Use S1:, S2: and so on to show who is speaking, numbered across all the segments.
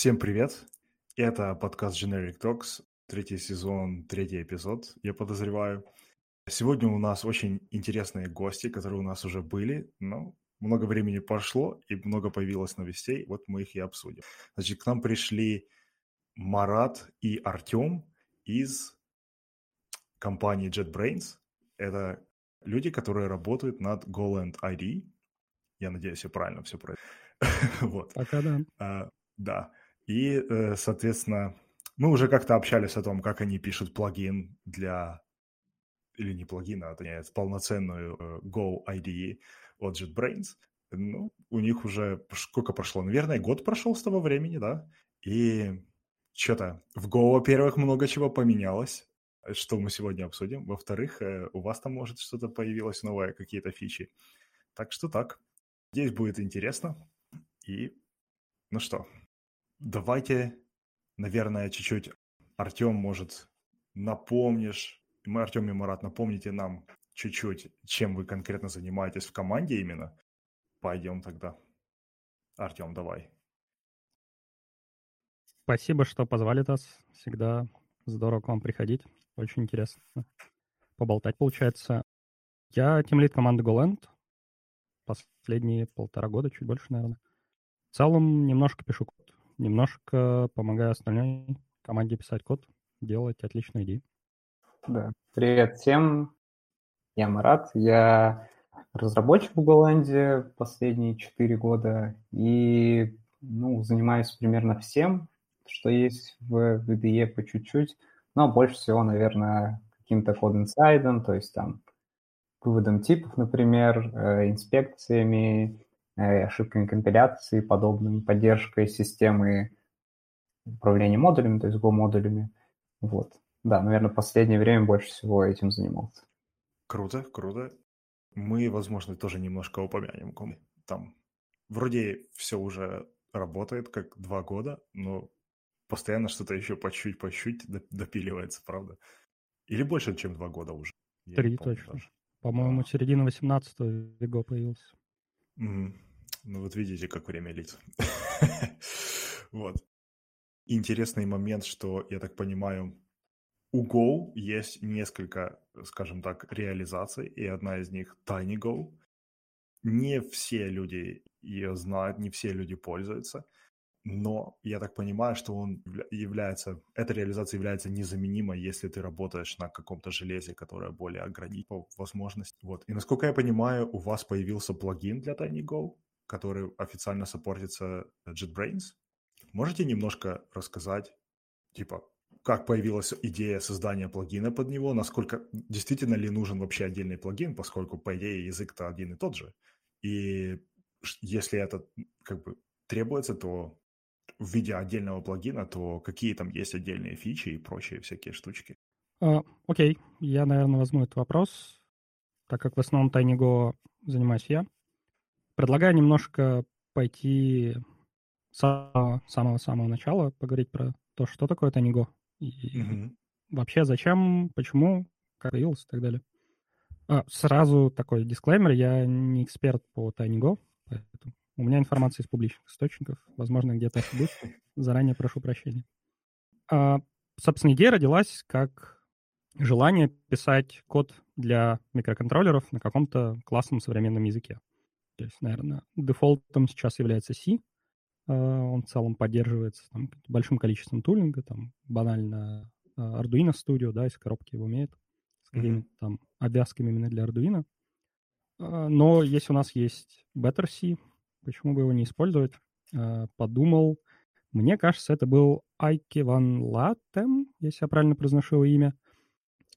S1: Всем привет! Это подкаст Generic Talks, третий сезон, третий эпизод, я подозреваю. Сегодня у нас очень интересные гости, которые у нас уже были, но много времени прошло и много появилось новостей, вот мы их и обсудим. Значит, к нам пришли Марат и Артем из компании JetBrains. Это люди, которые работают над GoLand ID. Я надеюсь, я правильно все про
S2: Вот. Пока да.
S1: А, да. И, э, соответственно, мы уже как-то общались о том, как они пишут плагин для или не плагин, а нет, полноценную э, Go IDE от JetBrains. Ну, у них уже сколько прошло? Наверное, год прошел с того времени, да? И что-то в Go, во-первых, много чего поменялось, что мы сегодня обсудим. Во-вторых, э, у вас там, может, что-то появилось новое, какие-то фичи. Так что так. Здесь будет интересно. И, ну что, давайте, наверное, чуть-чуть Артем, может, напомнишь, мы, Артем и Марат, напомните нам чуть-чуть, чем вы конкретно занимаетесь в команде именно. Пойдем тогда. Артем, давай.
S2: Спасибо, что позвали нас. Всегда здорово к вам приходить. Очень интересно. Поболтать получается. Я тимлид команды GoLand. Последние полтора года, чуть больше, наверное. В целом немножко пишу код, немножко помогаю остальной команде писать код, делать отличные идеи.
S3: Да. Привет всем. Я Марат. Я разработчик в Голландии последние четыре года и ну, занимаюсь примерно всем, что есть в VDE по чуть-чуть, но больше всего, наверное, каким-то код-инсайдом, то есть там выводом типов, например, э, инспекциями, ошибками компиляции, подобными, поддержкой системы управления модулями, то есть Go-модулями. Вот. Да, наверное, в последнее время больше всего этим занимался.
S1: Круто, круто. Мы, возможно, тоже немножко упомянем. Там вроде все уже работает как два года, но постоянно что-то еще по чуть-чуть, по чуть допиливается, правда? Или больше, чем два года уже?
S2: Три точно. Даже. По-моему, середина 18 века появился.
S1: Mm. Ну вот видите, как время летит. вот. Интересный момент, что, я так понимаю, у Go есть несколько, скажем так, реализаций, и одна из них TinyGo. Не все люди ее знают, не все люди пользуются – но я так понимаю, что он является, эта реализация является незаменимой, если ты работаешь на каком-то железе, которое более ограничено по возможности. Вот. И насколько я понимаю, у вас появился плагин для TinyGo, который официально саппортится JetBrains. Можете немножко рассказать, типа, как появилась идея создания плагина под него, насколько действительно ли нужен вообще отдельный плагин, поскольку, по идее, язык-то один и тот же. И если это как бы требуется, то в виде отдельного плагина, то какие там есть отдельные фичи и прочие всякие штучки?
S2: Uh, окей, я, наверное, возьму этот вопрос, так как в основном TinyGo занимаюсь я. Предлагаю немножко пойти с самого-самого начала, поговорить про то, что такое TinyGo, и uh-huh. вообще зачем, почему, как появилось и так далее. А, сразу такой дисклеймер, я не эксперт по TinyGo, поэтому у меня информация из публичных источников. Возможно, где-то ошибусь. Заранее прошу прощения. А, собственно, идея родилась как желание писать код для микроконтроллеров на каком-то классном современном языке. То есть, наверное, дефолтом сейчас является C. А, он в целом поддерживается там, большим количеством тулинга, там банально а, Arduino Studio, да, из коробки его умеет, с какими-то mm-hmm. там обвязками именно для Arduino. А, но если у нас есть Better C, почему бы его не использовать? Подумал, мне кажется, это был Айки Ван Латем, если я правильно произношу его имя.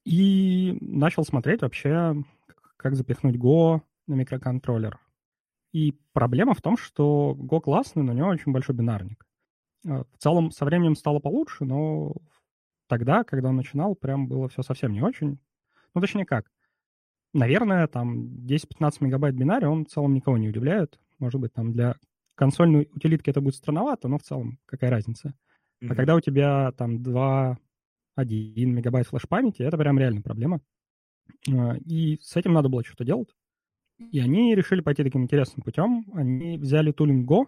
S2: И начал смотреть вообще, как запихнуть Go на микроконтроллер. И проблема в том, что Go классный, но у него очень большой бинарник. А, в целом, со временем стало получше, но тогда, когда он начинал, прям было все совсем не очень. Ну, точнее как. Наверное, там 10-15 мегабайт бинария, он в целом никого не удивляет. Может быть, там для консольной утилитки это будет странновато, но в целом какая разница. Mm-hmm. А когда у тебя там 2, 1 мегабайт флеш-памяти, это прям реально проблема. А, и с этим надо было что-то делать. И они решили пойти таким интересным путем. Они взяли тулинг Go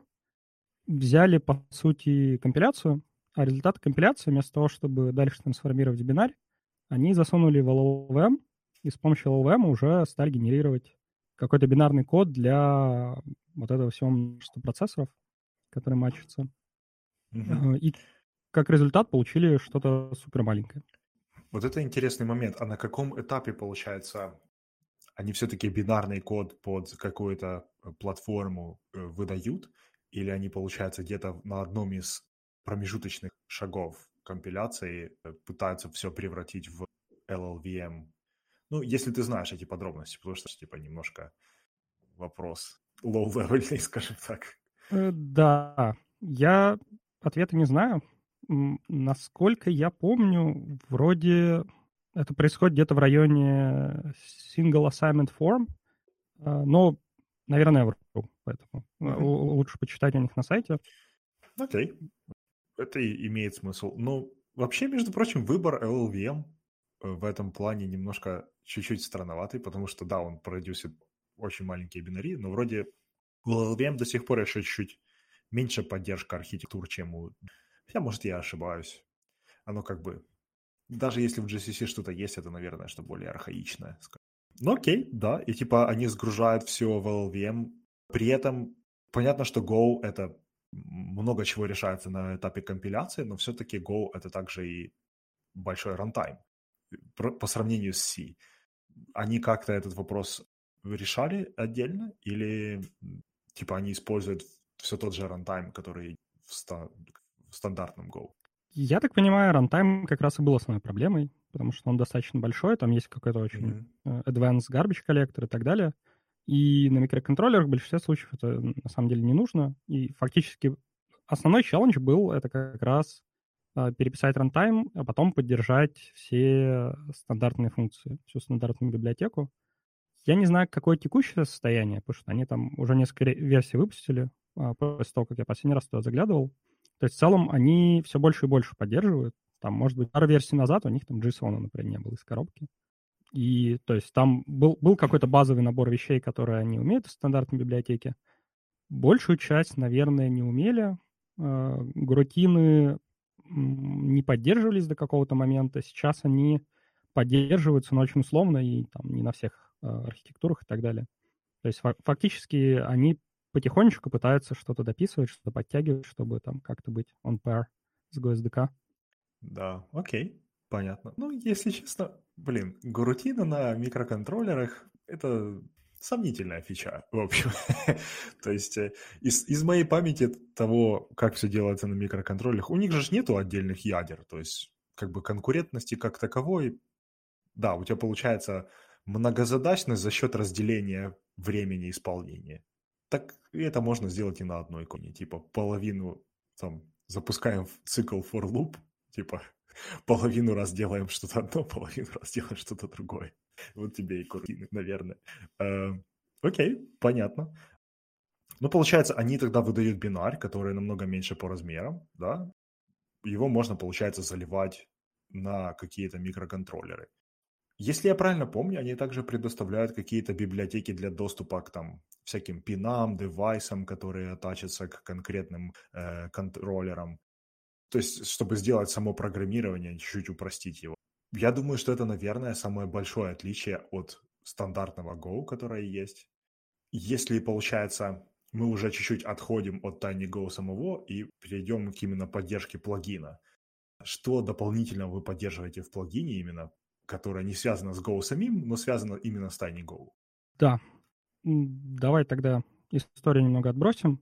S2: взяли, по сути, компиляцию, а результат компиляции, вместо того, чтобы дальше трансформировать в бинарь, они засунули в LLVM, и с помощью LLVM уже стали генерировать какой-то бинарный код для вот этого всего множества процессоров, которые матчатся. Mm-hmm. И как результат получили что-то супер маленькое.
S1: Вот это интересный момент. А на каком этапе, получается, они все-таки бинарный код под какую-то э, платформу э, выдают, или они, получается, где-то на одном из промежуточных шагов компиляции э, пытаются все превратить в LLVM. Ну, если ты знаешь эти подробности, потому что, типа, немножко вопрос low-level, скажем так.
S2: Да, я ответа не знаю. Насколько я помню, вроде это происходит где-то в районе single assignment form, а, но, наверное, я вру, поэтому mm-hmm. лучше почитать у них на сайте.
S1: Окей, okay. это и имеет смысл. Ну, вообще, между прочим, выбор LLVM э, в этом плане немножко чуть-чуть странноватый, потому что, да, он продюсит очень маленькие бинари, но вроде у LLVM до сих пор еще чуть-чуть меньше поддержка архитектур, чем у... Хотя, может, я ошибаюсь. Оно как бы даже если в GCC что-то есть, это, наверное, что более архаичное. Ну окей, да, и типа они сгружают все в LLVM. При этом понятно, что Go — это много чего решается на этапе компиляции, но все-таки Go — это также и большой рантайм по сравнению с C. Они как-то этот вопрос решали отдельно или типа они используют все тот же рантайм, который в, ста- в стандартном Go?
S2: Я так понимаю, рантайм как раз и был основной проблемой, потому что он достаточно большой, там есть какой-то очень mm-hmm. advanced garbage collector и так далее. И на микроконтроллерах в большинстве случаев это на самом деле не нужно. И фактически основной челлендж был это как раз э, переписать рантайм, а потом поддержать все стандартные функции, всю стандартную библиотеку. Я не знаю, какое текущее состояние, потому что они там уже несколько версий выпустили а, после того, как я последний раз туда заглядывал. То есть в целом они все больше и больше поддерживают. Там, может быть, пару версий назад у них там JSON, например, не было из коробки. И то есть там был, был какой-то базовый набор вещей, которые они умеют в стандартной библиотеке. Большую часть, наверное, не умели. Э, грутины не поддерживались до какого-то момента. Сейчас они поддерживаются, но очень условно и там не на всех э, архитектурах и так далее. То есть фактически они потихонечку пытаются что-то дописывать, что-то подтягивать, чтобы там как-то быть on par с GSDK.
S1: Да, окей, понятно. Ну, если честно, блин, гурутина на микроконтроллерах — это сомнительная фича, в общем. То есть э, из, из моей памяти того, как все делается на микроконтроллерах, у них же нету отдельных ядер, то есть как бы конкурентности как таковой, да, у тебя получается многозадачность за счет разделения времени исполнения. Так это можно сделать и на одной коне. Типа половину там запускаем в цикл for loop, типа половину раз делаем что-то одно, половину раз делаем что-то другое. Вот тебе и куртины, наверное. Э, окей, понятно. Ну, получается, они тогда выдают бинарь, который намного меньше по размерам, да? Его можно, получается, заливать на какие-то микроконтроллеры. Если я правильно помню, они также предоставляют какие-то библиотеки для доступа к там всяким пинам, девайсам, которые атачатся к конкретным э, контроллерам. То есть, чтобы сделать само программирование, чуть-чуть упростить его. Я думаю, что это, наверное, самое большое отличие от стандартного Go, которое есть. Если, получается, мы уже чуть-чуть отходим от TinyGo самого и перейдем к именно поддержке плагина. Что дополнительно вы поддерживаете в плагине именно которая не связана с Go самим, но связана именно с TinyGo.
S2: Да. Давай тогда историю немного отбросим.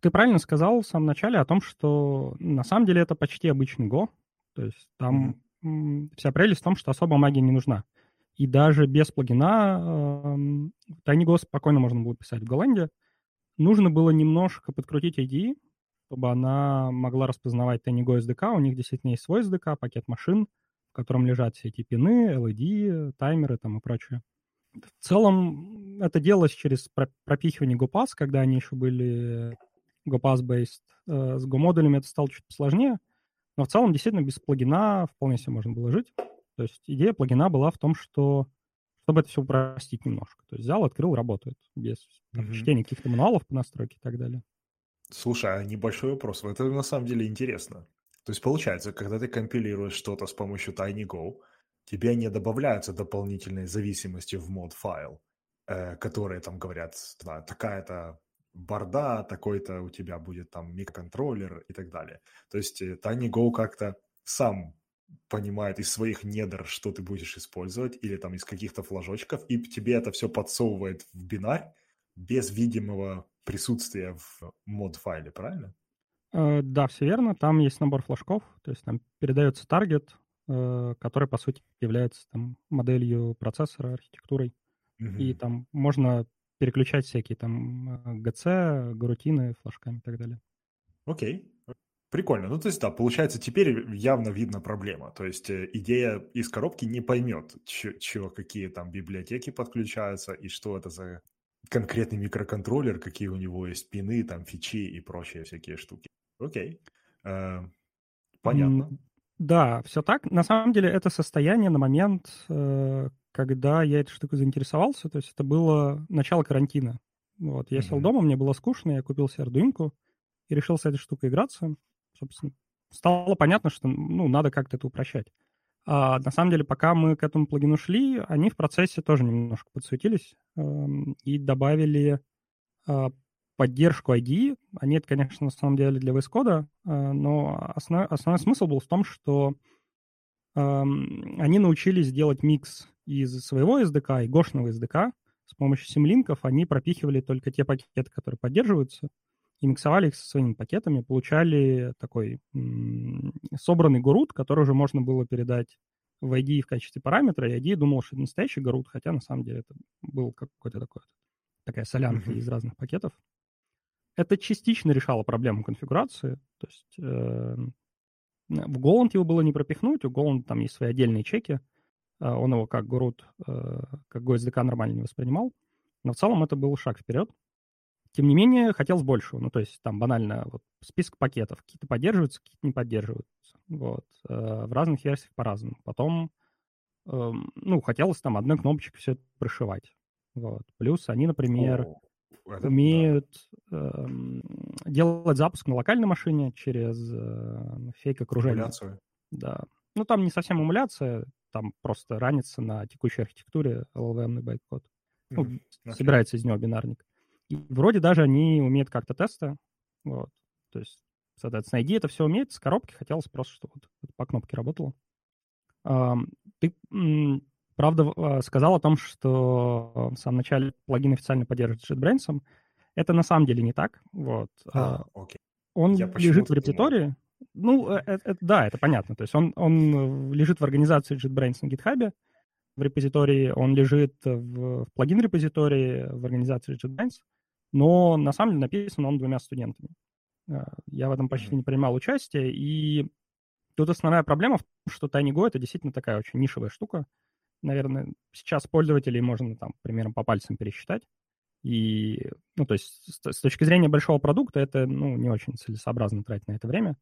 S2: Ты правильно сказал в самом начале о том, что на самом деле это почти обычный Go. То есть там mm-hmm. вся прелесть в том, что особо магия не нужна. И даже без плагина э, TinyGo спокойно можно было писать в Голландии. Нужно было немножко подкрутить IDE, чтобы она могла распознавать TinyGo SDK. У них действительно есть свой SDK, пакет машин, котором лежат все эти пины, LED, таймеры там и прочее. В целом это делалось через пропихивание GoPass, когда они еще были GoPass-based. Э, с Go-модулями это стало чуть сложнее, но в целом действительно без плагина вполне себе можно было жить. То есть идея плагина была в том, что чтобы это все упростить немножко. То есть взял, открыл, работает без mm-hmm. чтения каких-то мануалов по настройке и так далее.
S1: Слушай, а небольшой вопрос. Это на самом деле интересно. То есть получается, когда ты компилируешь что-то с помощью TinyGo, тебе не добавляются дополнительные зависимости в мод файл, э, которые там говорят, да, такая-то борда, такой-то у тебя будет там микроконтроллер и так далее. То есть э, TinyGo как-то сам понимает из своих недр, что ты будешь использовать, или там из каких-то флажочков, и тебе это все подсовывает в бинарь без видимого присутствия в мод-файле, правильно?
S2: Э, да, все верно. Там есть набор флажков, то есть там передается таргет, э, который, по сути, является там моделью процессора, архитектурой. Угу. И там можно переключать всякие там GC, э, гарутины, флажками и так далее.
S1: Окей. Прикольно. Ну, то есть, да, получается, теперь явно видна проблема. То есть, идея из коробки не поймет, чего, какие там библиотеки подключаются и что это за конкретный микроконтроллер, какие у него есть пины, там, фичи и прочие всякие штуки. Окей. Э, понятно.
S2: Да, все так. На самом деле это состояние на момент, э, когда я этой штукой заинтересовался, то есть это было начало карантина. Вот, я mm-hmm. сел дома, мне было скучно, я купил себе Arduino и решил с этой штукой играться. Собственно, стало понятно, что ну, надо как-то это упрощать. А на самом деле, пока мы к этому плагину шли, они в процессе тоже немножко подсуетились э, и добавили э, поддержку ID. Они это, конечно, на самом деле для VS Code, э, но основной, основной смысл был в том, что э, они научились делать микс из своего SDK и гошного SDK. С помощью симлинков они пропихивали только те пакеты, которые поддерживаются, и миксовали их со своими пакетами, получали такой м- собранный гурут, который уже можно было передать в ID в качестве параметра, и ID думал, что это настоящий гурут, хотя на самом деле это был какой-то такой, такая солянка mm-hmm. из разных пакетов. Это частично решало проблему конфигурации, то есть э, в Goland его было не пропихнуть, у Goland там есть свои отдельные чеки, э, он его как гурут, э, как GoSDK нормально не воспринимал, но в целом это был шаг вперед. Тем не менее, хотелось большего. Ну, то есть там банально вот, список пакетов. Какие-то поддерживаются, какие-то не поддерживаются. Вот. Э, в разных версиях по-разному. Потом, э, ну, хотелось там одной кнопочкой все это прошивать. Вот. Плюс они, например, О, это, умеют да. э, делать запуск на локальной машине через э, фейк окружение. Эмуляцию. Да. Ну, там не совсем эмуляция, там просто ранится на текущей архитектуре LLVM байткод. Ну, mm-hmm. собирается из него бинарник. И вроде даже они умеют как-то тесты. Вот. То есть, соответственно, ID это все умеет. С коробки хотелось просто, чтобы вот по кнопке работало. Ты, правда, а, сказал о том, что в самом начале плагин официально поддерживает JetBrains. Это на самом деле не так. Вот.
S1: А, а окей.
S2: Он Я лежит в репозитории. Ну, это, э, это, да, это понятно. То есть он, он лежит в организации JetBrains на GitHub, в репозитории, он лежит в, в плагин-репозитории в организации JetBrains но на самом деле написан он двумя студентами. Э, я в этом почти не принимал участие, и тут основная проблема в том, что TinyGo — это действительно такая очень нишевая штука. Наверное, сейчас пользователей можно там примерно по пальцам пересчитать. И, ну, то есть с, с точки зрения большого продукта это, ну, не очень целесообразно тратить на это время. А,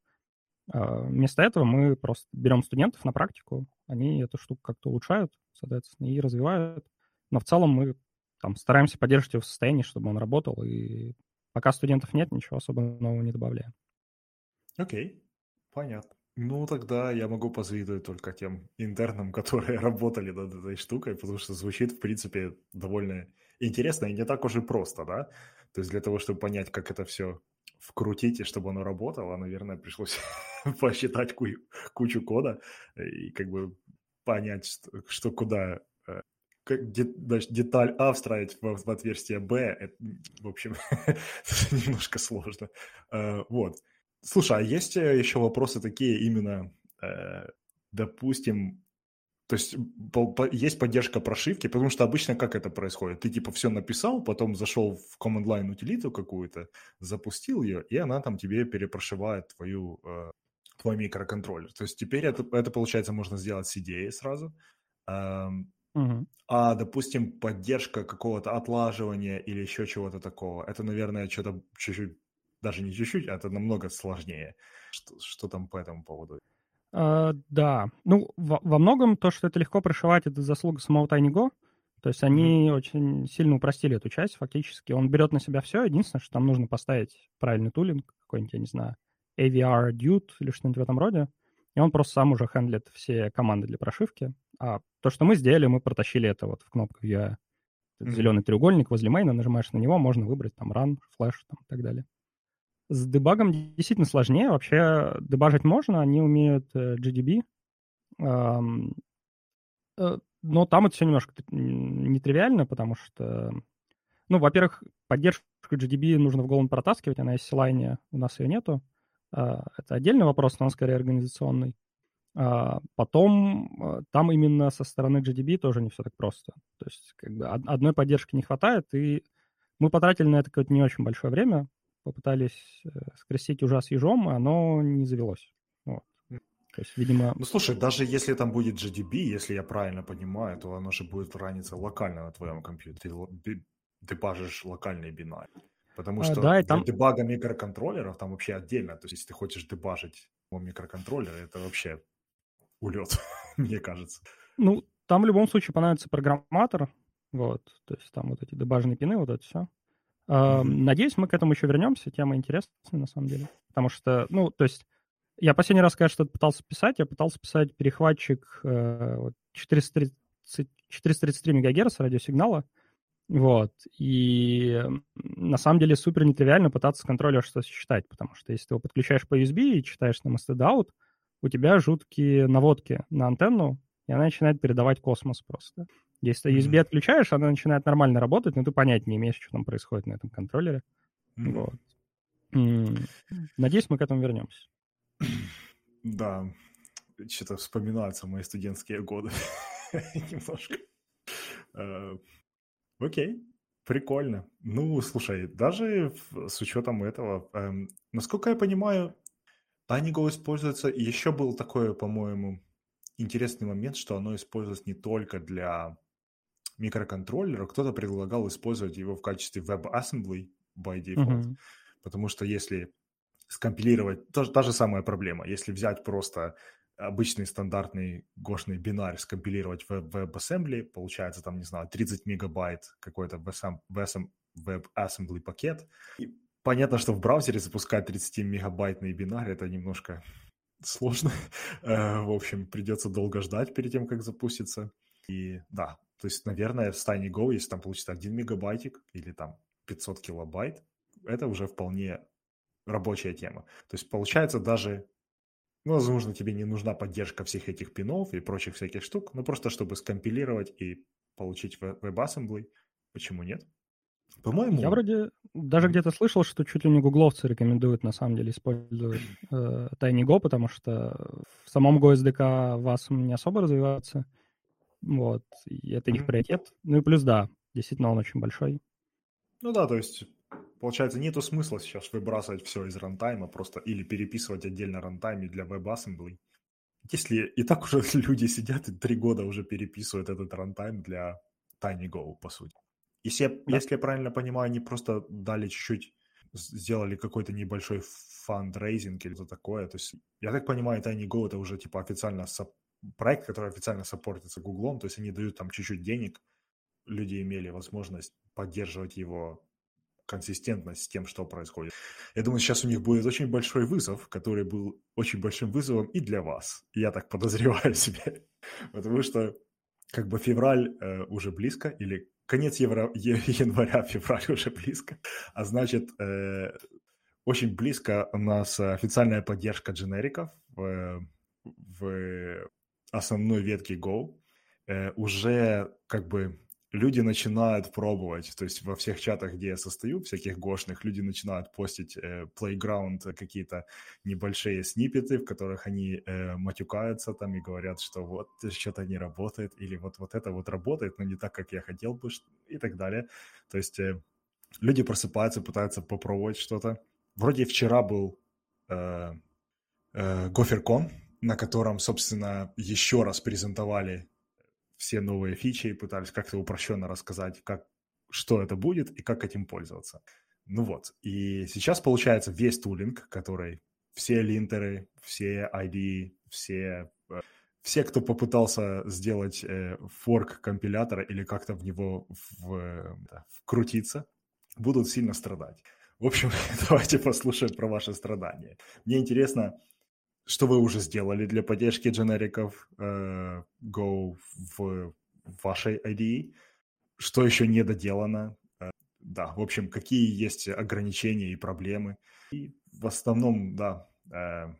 S2: вместо этого мы просто берем студентов на практику, они эту штуку как-то улучшают, соответственно, и развивают. Но в целом мы там стараемся поддерживать его в состоянии, чтобы он работал, и пока студентов нет, ничего особо нового не добавляем.
S1: Окей, понятно. Ну, тогда я могу позавидовать только тем интернам, которые работали над этой штукой, потому что звучит, в принципе, довольно интересно и не так уж и просто, да? То есть для того, чтобы понять, как это все вкрутить и чтобы оно работало, наверное, пришлось посчитать кучу кода и как бы понять, что, что куда как деталь А встраивать в, в отверстие Б, это, в общем, немножко сложно. Uh, вот. Слушай, а есть э, еще вопросы такие именно, uh, допустим, то есть по, по, есть поддержка прошивки, потому что обычно как это происходит? Ты типа все написал, потом зашел в command line утилиту какую-то, запустил ее, и она там тебе перепрошивает твою, uh, твой микроконтроллер. То есть теперь это, это получается можно сделать с идеей сразу. Uh, Угу. А, допустим, поддержка какого-то отлаживания или еще чего-то такого, это, наверное, что-то чуть-чуть, даже не чуть-чуть, а это намного сложнее. Что, что там по этому поводу?
S2: Uh, да, ну, во, во многом то, что это легко прошивать, это заслуга самого TinyGo. То есть они mm-hmm. очень сильно упростили эту часть фактически. Он берет на себя все. Единственное, что там нужно поставить правильный тулинг, какой-нибудь, я не знаю, AVR Dude или что-нибудь в этом роде. И он просто сам уже хендлит все команды для прошивки. А то, что мы сделали, мы протащили это вот в кнопку UI. Mm-hmm. Зеленый треугольник возле мейна, нажимаешь на него, можно выбрать там run, flash там, и так далее. С дебагом действительно сложнее. Вообще дебажить можно, они умеют э, GDB. Э, но там это все немножко нетривиально, потому что, ну, во-первых, поддержку GDB нужно в голом протаскивать, она есть в Line, у нас ее нету. Э, это отдельный вопрос, но он скорее организационный. А потом там именно со стороны GDB тоже не все так просто. То есть как бы одной поддержки не хватает, и мы потратили на это какое-то не очень большое время, попытались э, скрестить ужас ежом, и оно не завелось. Вот.
S1: То есть, видимо... Ну, слушай, даже если там будет GDB, если я правильно понимаю, то оно же будет раниться локально на твоем компьютере. Ты дебажишь локальные бинары. Потому а, что а, да, и там... дебага микроконтроллеров там вообще отдельно. То есть, если ты хочешь дебажить микроконтроллер, это вообще улет, мне кажется.
S2: Ну, там в любом случае понадобится программатор, вот, то есть там вот эти дебажные пины, вот это все. Mm-hmm. Надеюсь, мы к этому еще вернемся. Тема интересная, на самом деле. Потому что, ну, то есть, я последний раз, конечно, что-то пытался писать. Я пытался писать перехватчик э, 430, 433 МГц радиосигнала. Вот. И на самом деле супер нетривиально пытаться с контроллера что-то считать, потому что если ты его подключаешь по USB и читаешь на out, у тебя жуткие наводки на антенну, и она начинает передавать космос просто. Если ты USB отключаешь, она начинает нормально работать, но ты понять не имеешь, что там происходит на этом контроллере. Mm-hmm. Вот. Надеюсь, мы к этому вернемся.
S1: Да, что-то вспоминаются мои студентские годы немножко. Э, окей, прикольно. Ну, слушай, даже с учетом этого, эм, насколько я понимаю, TinyGo используется, еще был такой, по-моему, интересный момент, что оно используется не только для микроконтроллера, кто-то предлагал использовать его в качестве WebAssembly by default, mm-hmm. потому что если скомпилировать, та, та же самая проблема, если взять просто обычный стандартный гошный бинар, скомпилировать в WebAssembly, получается там, не знаю, 30 мегабайт какой-то WebAssembly пакет. И понятно, что в браузере запускать 30 мегабайтный бинар это немножко сложно. Э, в общем, придется долго ждать перед тем, как запустится. И да, то есть, наверное, в Tiny Go, если там получится 1 мегабайтик или там 500 килобайт, это уже вполне рабочая тема. То есть, получается, даже, ну, возможно, тебе не нужна поддержка всех этих пинов и прочих всяких штук, но просто чтобы скомпилировать и получить WebAssembly, почему нет?
S2: По-моему... Я вроде даже где-то слышал, что чуть ли не гугловцы рекомендуют на самом деле использовать э, TinyGo, потому что в самом Go SDK вас не особо развивается. Вот, и это их приоритет. Ну и плюс, да, действительно он очень большой.
S1: Ну да, то есть, получается, нету смысла сейчас выбрасывать все из рантайма просто или переписывать отдельно рантайм для WebAssembly. Если и так уже люди сидят и три года уже переписывают этот рантайм для TinyGo, по сути. Если, да. если я правильно понимаю, они просто дали чуть-чуть, сделали какой-то небольшой фандрейзинг или что такое. То есть, я так понимаю, TinyGo это уже типа официально проект, который официально support ится Гуглом, то есть они дают там чуть-чуть денег, люди имели возможность поддерживать его консистентность с тем, что происходит. Я думаю, сейчас у них будет очень большой вызов, который был очень большим вызовом и для вас. Я так подозреваю себе. Потому что как бы февраль э, уже близко, или конец евро, января, февраль уже близко, а значит, э, очень близко у нас официальная поддержка дженериков в, в основной ветки Go. Э, уже как бы люди начинают пробовать, то есть во всех чатах, где я состою, всяких гошных, люди начинают постить э, playground какие-то небольшие снипеты, в которых они э, матюкаются там и говорят, что вот что-то не работает, или вот, вот это вот работает, но не так, как я хотел бы, и так далее. То есть э, люди просыпаются, пытаются попробовать что-то. Вроде вчера был э, э, GopherCon, на котором, собственно, еще раз презентовали все новые фичи и пытались как-то упрощенно рассказать, как, что это будет и как этим пользоваться. Ну вот, и сейчас получается весь тулинг, который все линтеры, все ID, все, э, все, кто попытался сделать э, форк компилятора или как-то в него в, да, вкрутиться, будут сильно страдать. В общем, давайте послушаем про ваши страдания. Мне интересно, что вы уже сделали для поддержки дженериков э, Go в вашей IDE, что еще не доделано, э, да, в общем, какие есть ограничения и проблемы. И в основном, да, э,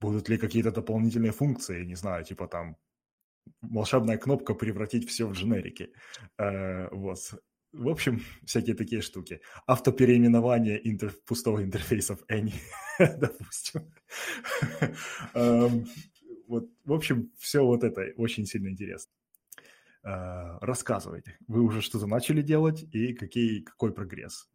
S1: будут ли какие-то дополнительные функции, не знаю, типа там волшебная кнопка превратить все в дженерики. Э, вот. В общем, всякие такие штуки. Автопереименование интер... пустого интерфейса в Any, допустим. Эм, вот, в общем, все вот это очень сильно интересно. Э, рассказывайте, вы уже что-то начали делать и какие, какой прогресс?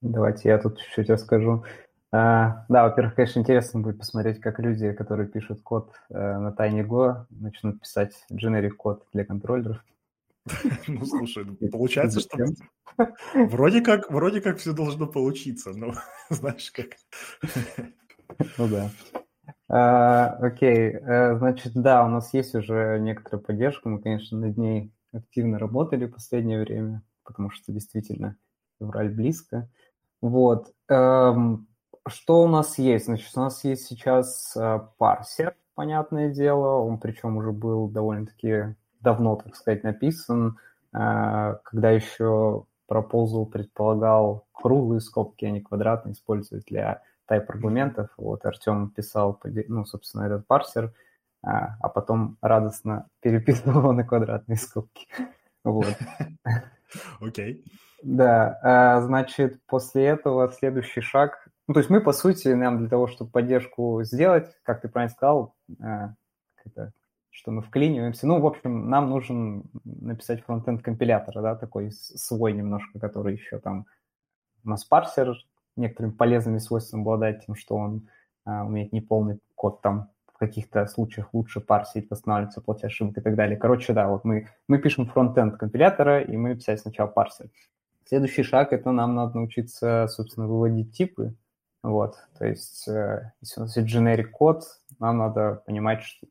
S3: Давайте я тут чуть-чуть расскажу. А, да, во-первых, конечно, интересно будет посмотреть, как люди, которые пишут код э, на тайне Go, начнут писать generic код для контроллеров.
S1: Ну, слушай, ну, получается, что вроде как, вроде как все должно получиться, но знаешь как.
S3: Ну да. А, окей, э, значит, да, у нас есть уже некоторая поддержка, мы, конечно, над ней активно работали в последнее время, потому что действительно февраль близко. Вот. Эм, что у нас есть? Значит, у нас есть сейчас э, парсер, понятное дело, он причем уже был довольно-таки давно, так сказать, написан, э, когда еще Proposal предполагал круглые скобки, а не квадратные, использовать для type аргументов. Вот Артем писал, ну, собственно, этот парсер, а, а потом радостно переписывал его на квадратные скобки. Вот.
S1: Окей. Okay.
S3: Да, а, значит, после этого следующий шаг. Ну, то есть мы, по сути, нам для того, чтобы поддержку сделать, как ты правильно сказал, а, это, что мы вклиниваемся. Ну, в общем, нам нужен написать фронтенд компилятора, да, такой свой немножко, который еще там у нас парсер некоторыми полезными свойствами обладает тем, что он а, умеет неполный код там в каких-то случаях лучше парсить, восстанавливать оплате ошибок и так далее. Короче, да, вот мы, мы пишем фронтенд компилятора, и мы писать сначала парсер. Следующий шаг – это нам надо научиться, собственно, выводить типы. Вот, то есть, э, если у нас есть generic код, нам надо понимать, что,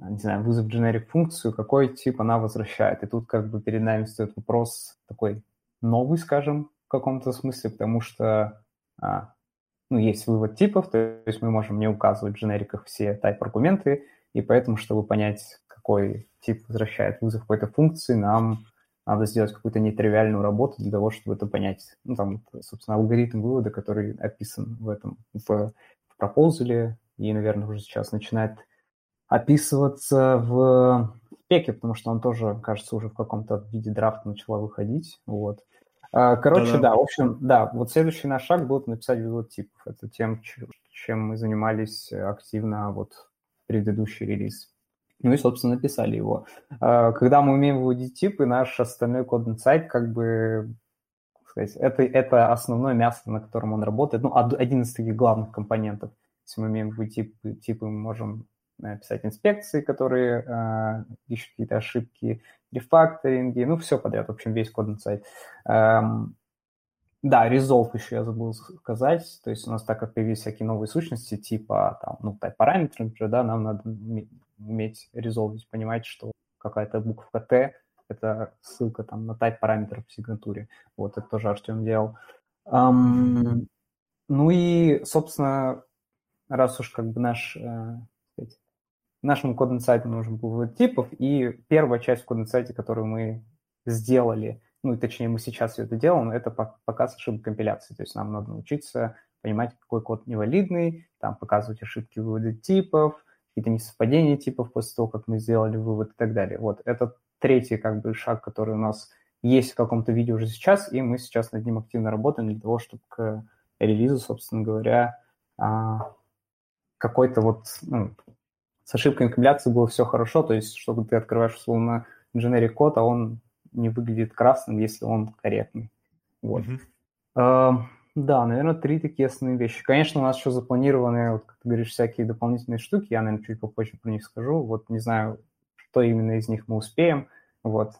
S3: не знаю, вызов generic функцию, какой тип она возвращает. И тут как бы перед нами стоит вопрос такой новый, скажем, в каком-то смысле, потому что а, ну, есть вывод типов, то есть мы можем не указывать в дженериках все type-аргументы, и поэтому, чтобы понять, какой тип возвращает вызов какой-то функции, нам надо сделать какую-то нетривиальную работу для того, чтобы это понять. Ну, там, собственно, алгоритм вывода, который описан в этом, в, в пропозале, и, наверное, уже сейчас начинает описываться в спеке, потому что он тоже, кажется, уже в каком-то виде драфта начала выходить. Вот. А, короче, Да-да. да, в общем, да, вот следующий наш шаг будет написать типов. Это тем, чем мы занимались активно вот предыдущий релиз. Ну и, собственно, написали его. А, когда мы умеем выводить типы, наш остальной кодный сайт, как бы, сказать, это, это основное мясо, на котором он работает. Ну, один из таких главных компонентов. Если мы умеем выводить типы, типы мы можем писать инспекции, которые э, ищут какие-то ошибки, рефакторинги, ну, все подряд, в общем, весь кодный сайт. Эм, да, resolve еще я забыл сказать, то есть у нас так как появились всякие новые сущности, типа, там, ну, параметры, да, нам надо уметь резолвить, понимать, что какая-то буква Т – это ссылка там на type параметров в сигнатуре. Вот, это тоже Артем делал. Um, ну и, собственно, раз уж как бы наш э, нашему кодному сайту нужен был вывод типов, и первая часть кодного сайта, которую мы сделали, ну, точнее, мы сейчас все это делаем, это показ ошибок компиляции. То есть нам надо научиться понимать, какой код невалидный, там показывать ошибки вывода типов, какие-то несовпадения типов после того, как мы сделали вывод и так далее. Вот это третий как бы шаг, который у нас есть в каком-то видео уже сейчас, и мы сейчас над ним активно работаем для того, чтобы к релизу, собственно говоря, а, какой-то вот ну, с ошибкой компиляции было все хорошо, то есть, чтобы ты открываешь условно generic код, а он не выглядит красным, если он корректный. Вот. Mm-hmm. Uh, да, наверное, три такие основные вещи. Конечно, у нас еще запланированы, вот, как ты говоришь, всякие дополнительные штуки, я, наверное, чуть попозже про них скажу. Вот не знаю, что именно из них мы успеем. Вот.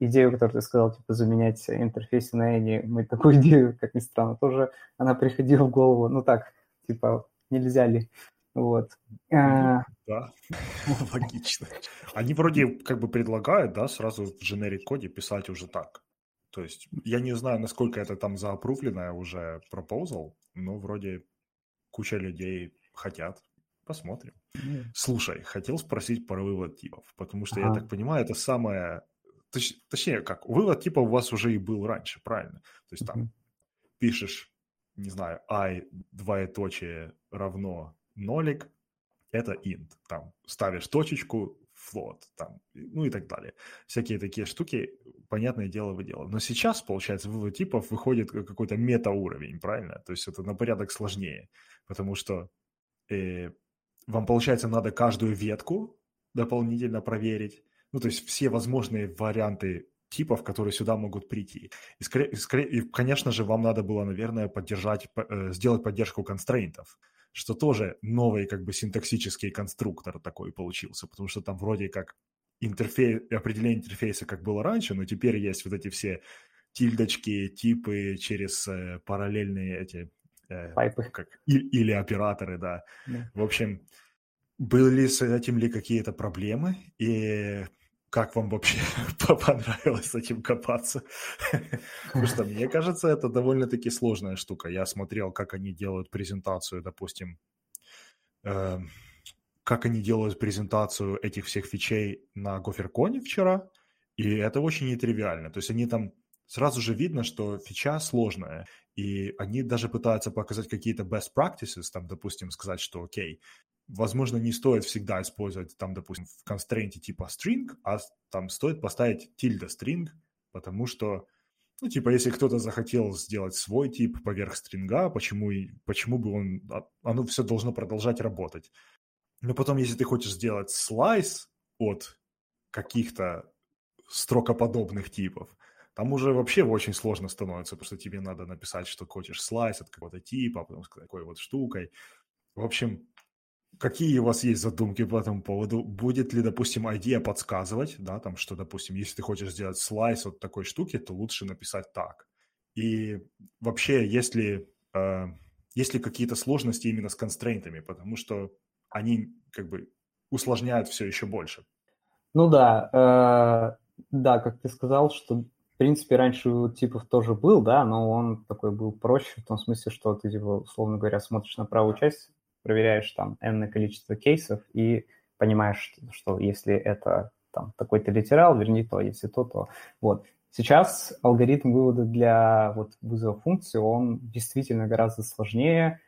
S3: Идею, которую ты сказал, типа, заменять интерфейсы на Any, мы такую идею, как ни странно, тоже она приходила в голову. Ну так, типа, нельзя ли Вот.
S1: А, да, логично. Они вроде как бы предлагают, да, сразу в generic коде писать уже так. То есть я не знаю, насколько это там заапрувленное уже proposal, но вроде куча людей хотят. Посмотрим. Mm. Слушай, хотел спросить про вывод типов, потому что, ага. я так понимаю, это самое... Точ... Точнее, как, вывод типа у вас уже и был раньше, правильно? То есть там mm-hmm. пишешь, не знаю, i двоеточие равно нолик, это int. Там ставишь точечку, float, там, ну и так далее. Всякие такие штуки, понятное дело, вы делаете. Но сейчас, получается, вывод типов выходит какой-то метауровень, правильно? То есть это на порядок сложнее, потому что э, вам, получается, надо каждую ветку дополнительно проверить, ну, то есть все возможные варианты типов, которые сюда могут прийти. И, скорее, скорее, и конечно же, вам надо было, наверное, поддержать, э, сделать поддержку констрейнтов что тоже новый как бы синтаксический конструктор такой получился, потому что там вроде как интерфейс, определение интерфейса как было раньше, но теперь есть вот эти все тильдочки, типы через э, параллельные эти...
S3: Э, Пайпы.
S1: Как, и, или операторы, да. да. В общем, были с этим ли какие-то проблемы? И как вам вообще понравилось с этим копаться? Потому что, мне кажется, это довольно-таки сложная штука. Я смотрел, как они делают презентацию, допустим, э, как они делают презентацию этих всех фичей на Гоферконе вчера, и это очень нетривиально. То есть они там сразу же видно, что фича сложная, и они даже пытаются показать какие-то best practices, там, допустим, сказать, что, окей, возможно, не стоит всегда использовать там, допустим, в констрейнте типа string, а там стоит поставить tilde string, потому что, ну, типа, если кто-то захотел сделать свой тип поверх стринга, почему, почему бы он, а, оно все должно продолжать работать. Но потом, если ты хочешь сделать слайс от каких-то строкоподобных типов, там уже вообще очень сложно становится, потому что тебе надо написать, что хочешь слайс от какого-то типа, а потом с такой вот штукой. В общем, Какие у вас есть задумки по этому поводу? Будет ли, допустим, идея подсказывать, да, там, что, допустим, если ты хочешь сделать слайс от такой штуки, то лучше написать так. И вообще, есть ли, э, есть ли какие-то сложности именно с констрейнтами, потому что они как бы усложняют все еще больше.
S3: Ну да, э, да, как ты сказал, что в принципе раньше у типов тоже был, да, но он такой был проще в том смысле, что ты, типа, условно говоря, смотришь на правую часть проверяешь там n количество кейсов и понимаешь, что если это там такой-то литерал, верни то, если то, то. Вот. Сейчас алгоритм вывода для вот вызова функции, он действительно гораздо сложнее.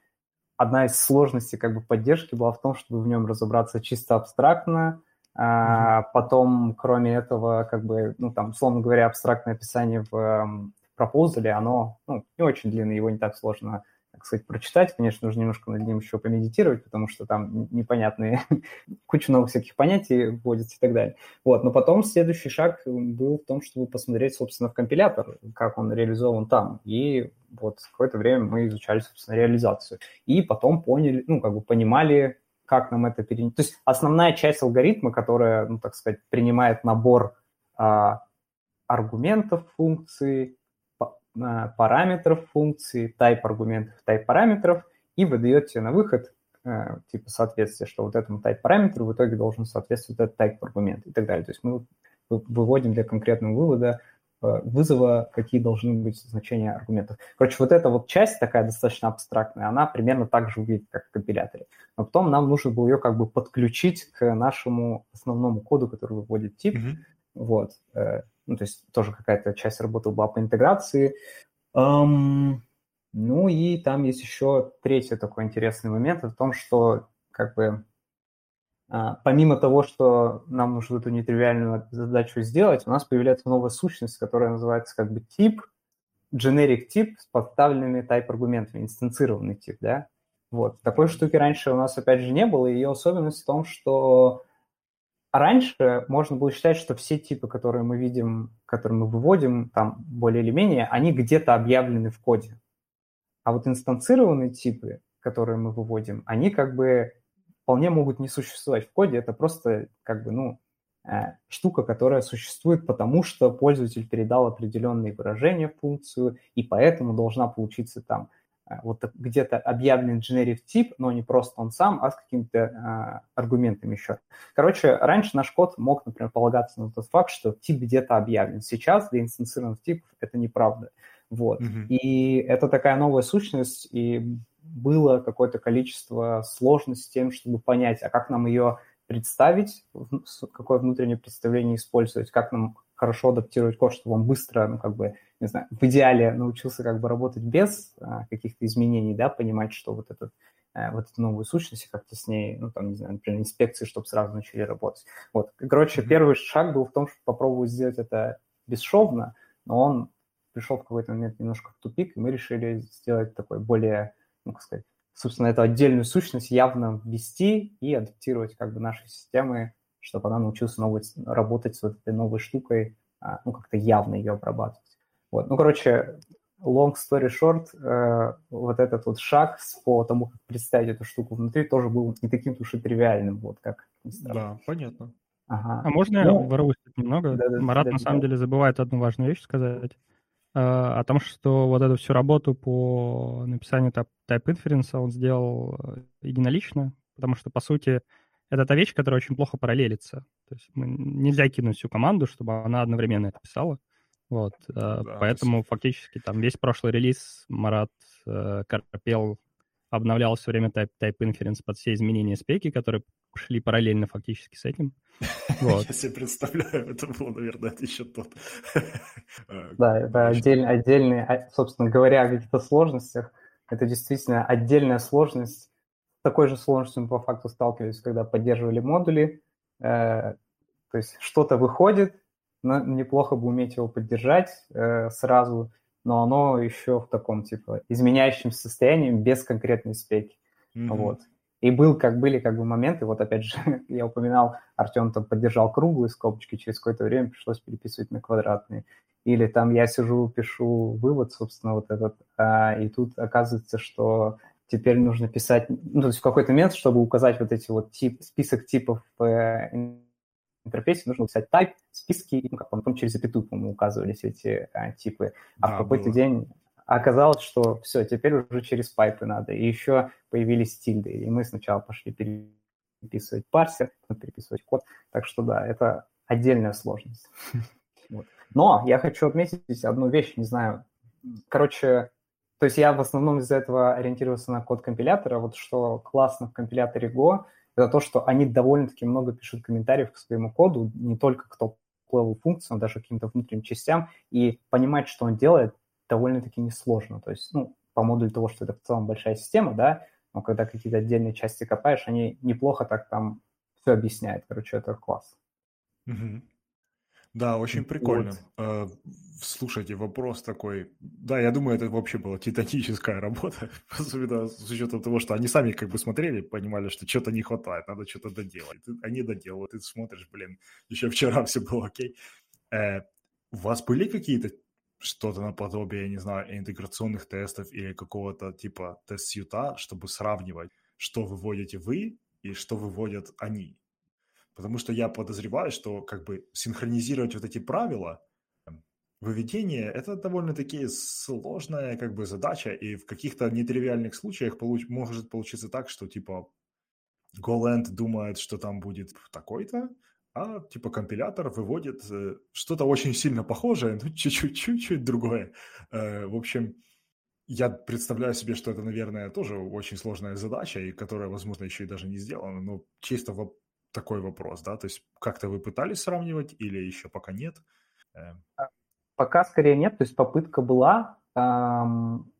S3: Одна из сложностей как бы поддержки была в том, чтобы в нем разобраться чисто абстрактно, mm-hmm. а потом, кроме этого, как бы, ну, там, условно говоря, абстрактное описание в, в пропозале, оно ну, не очень длинное, его не так сложно так сказать, прочитать. Конечно, нужно немножко над ним еще помедитировать, потому что там непонятные, куча новых всяких понятий вводится и так далее. Вот, но потом следующий шаг был в том, чтобы посмотреть, собственно, в компилятор, как он реализован там. И вот какое-то время мы изучали, собственно, реализацию. И потом поняли, ну, как бы понимали, как нам это перенести. То есть основная часть алгоритма, которая, ну, так сказать, принимает набор а, аргументов функции, параметров функции, type аргументов, type параметров и выдает тебе на выход э, типа соответствие, что вот этому type параметру в итоге должен соответствовать этот type аргумент и так далее. То есть мы выводим для конкретного вывода э, вызова, какие должны быть значения аргументов. Короче, вот эта вот часть такая достаточно абстрактная, она примерно так же выглядит, как в компиляторе. Но потом нам нужно было ее как бы подключить к нашему основному коду, который выводит тип. Mm-hmm. Вот. Ну, то есть тоже какая-то часть работы была по интеграции. Um, ну и там есть еще третий такой интересный момент, в том, что как бы а, помимо того, что нам нужно эту нетривиальную задачу сделать, у нас появляется новая сущность, которая называется как бы тип, generic тип с подставленными type-аргументами, инстанцированный тип, да. Вот. Такой штуки раньше у нас, опять же, не было, ее особенность в том, что а раньше можно было считать, что все типы, которые мы видим, которые мы выводим, там более или менее, они где-то объявлены в коде. А вот инстанцированные типы, которые мы выводим, они как бы вполне могут не существовать в коде. Это просто как бы, ну, э, штука, которая существует потому, что пользователь передал определенные выражения в функцию, и поэтому должна получиться там вот где-то объявлен generic тип, но не просто он сам, а с какими-то а, аргументами еще. Короче, раньше наш код мог, например, полагаться на тот факт, что тип где-то объявлен. Сейчас для инстанцированных типов это неправда. Вот. Mm-hmm. И это такая новая сущность, и было какое-то количество сложностей с тем, чтобы понять, а как нам ее представить, какое внутреннее представление использовать, как нам хорошо адаптировать код, чтобы он быстро, ну, как бы, не знаю, в идеале научился как бы работать без а, каких-то изменений, да, понимать, что вот этот а, вот эту новую сущность, как-то с ней, ну, там, не знаю, например, инспекции, чтобы сразу начали работать. Вот, короче, mm-hmm. первый шаг был в том, чтобы попробовать сделать это бесшовно, но он пришел в какой-то момент немножко в тупик, и мы решили сделать такой более, ну, как сказать, собственно, эту отдельную сущность явно ввести и адаптировать как бы наши системы, чтобы она научилась новой, работать с вот этой новой штукой, а, ну, как-то явно ее обрабатывать. Вот. Ну, короче, long story short, э, вот этот вот шаг по тому, как представить эту штуку внутри, тоже был не таким уж и тривиальным, вот как
S1: Да, понятно.
S2: Ага. А можно ну, я ворвусь немного? Да, да, Марат да, на самом деле забывает одну важную вещь сказать. А, о том, что вот эту всю работу по написанию type inference он сделал э, единолично, потому что, по сути, это та вещь, которая очень плохо параллелится. То есть мы, нельзя кинуть всю команду, чтобы она одновременно это писала. Вот, э, да, поэтому фактически там весь прошлый релиз Марат э, корпел обновлял все время type, type inference под все изменения спеки, которые шли параллельно фактически с этим.
S1: Вот. Я себе представляю, это было, наверное, еще тот.
S3: А, да, это отдельный, отдельный, а, собственно говоря, о каких-то сложностях, это действительно отдельная сложность. Такой же сложностью мы по факту сталкивались, когда поддерживали модули. Э, то есть что-то выходит, но неплохо бы уметь его поддержать э, сразу, но оно еще в таком, типа, изменяющем состоянии без конкретной спеки. Mm-hmm. Вот. И был, как были как бы моменты, вот опять же, я упоминал, Артем там поддержал круглые скобочки, через какое-то время пришлось переписывать на квадратные. Или там я сижу, пишу вывод, собственно, вот этот, а, и тут оказывается, что теперь нужно писать, ну, то есть в какой-то момент, чтобы указать вот эти вот тип, список типов в э, интерфейсе, нужно писать type, списки, ну, как потом через запятую, по-моему, указывались эти а, типы. А да, в какой-то было. день оказалось, что все, теперь уже через пайпы надо. И еще появились тильды. И мы сначала пошли переписывать парсер, потом переписывать код. Так что да, это отдельная сложность. Но я хочу отметить одну вещь, не знаю. Короче, то есть я в основном из-за этого ориентировался на код компилятора. Вот что классно в компиляторе Go, это то, что они довольно-таки много пишут комментариев к своему коду, не только к топ-левел функциям, даже каким-то внутренним частям, и понимать, что он делает, довольно-таки несложно. То есть, ну, по модулю того, что это в целом большая система, да, но когда какие-то отдельные части копаешь, они неплохо так там все объясняют. Короче, это класс.
S1: Угу. Да, очень прикольно. Вот. Слушайте, вопрос такой. Да, я думаю, это вообще была титаническая работа, особенно с учетом того, что они сами как бы смотрели, понимали, что что-то не хватает, надо что-то доделать. Они доделают, ты смотришь, блин, еще вчера все было окей. Э, у вас были какие-то что-то наподобие, я не знаю, интеграционных тестов или какого-то типа тест-сьюта, чтобы сравнивать, что выводите вы и что выводят они. Потому что я подозреваю, что как бы синхронизировать вот эти правила выведения – это довольно-таки сложная как бы задача, и в каких-то нетривиальных случаях получ- может получиться так, что типа GoLand думает, что там будет такой-то, а типа компилятор выводит э, что-то очень сильно похожее, но чуть-чуть другое. Э, в общем, я представляю себе, что это, наверное, тоже очень сложная задача, и которая, возможно, еще и даже не сделана, но чисто в такой вопрос, да, то есть как-то вы пытались сравнивать или еще пока нет? Э.
S3: А, пока скорее нет, то есть попытка была, эм,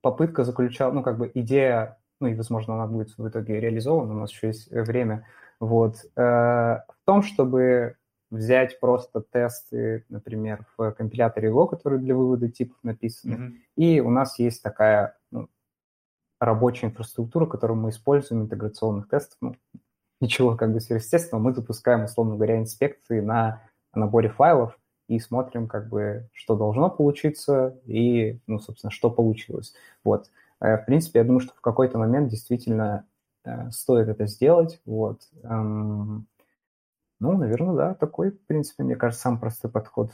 S3: попытка заключала, ну, как бы идея, ну, и, возможно, она будет в итоге реализована, у нас еще есть время, вот, э, в том, чтобы взять просто тесты, например, в компиляторе Go, который для вывода типов написаны, mm-hmm. и у нас есть такая ну, рабочая инфраструктура, которую мы используем, интеграционных тестов, ну, ничего как бы сверхъестественного, мы запускаем, условно говоря, инспекции на наборе файлов и смотрим, как бы, что должно получиться и, ну, собственно, что получилось. Вот. Э, в принципе, я думаю, что в какой-то момент действительно Э, стоит это сделать. Вот. Эм, ну, наверное, да, такой, в принципе, мне кажется, самый простой подход.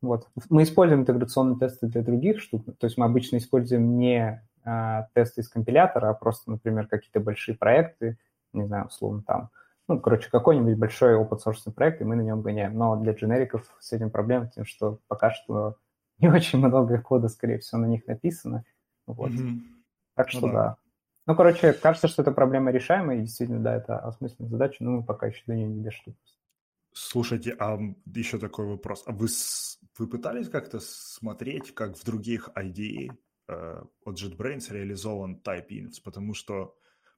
S3: Вот. Мы используем интеграционные тесты для других штук, то есть мы обычно используем не а, тесты из компилятора, а просто, например, какие-то большие проекты, не знаю, условно там, ну, короче, какой-нибудь большой open source проект, и мы на нем гоняем. Но для дженериков с этим проблема тем, что пока что не очень много кода, скорее всего, на них написано. Вот. Mm-hmm. Так ну что ну, да. да. Ну, короче, кажется, что эта проблема решаемая, и действительно, да, это осмысленная задача, но мы пока еще до нее не дошли.
S1: Слушайте, а еще такой вопрос. А вы, вы пытались как-то смотреть, как в других IDE э, от JetBrains реализован TypeInfs? Потому что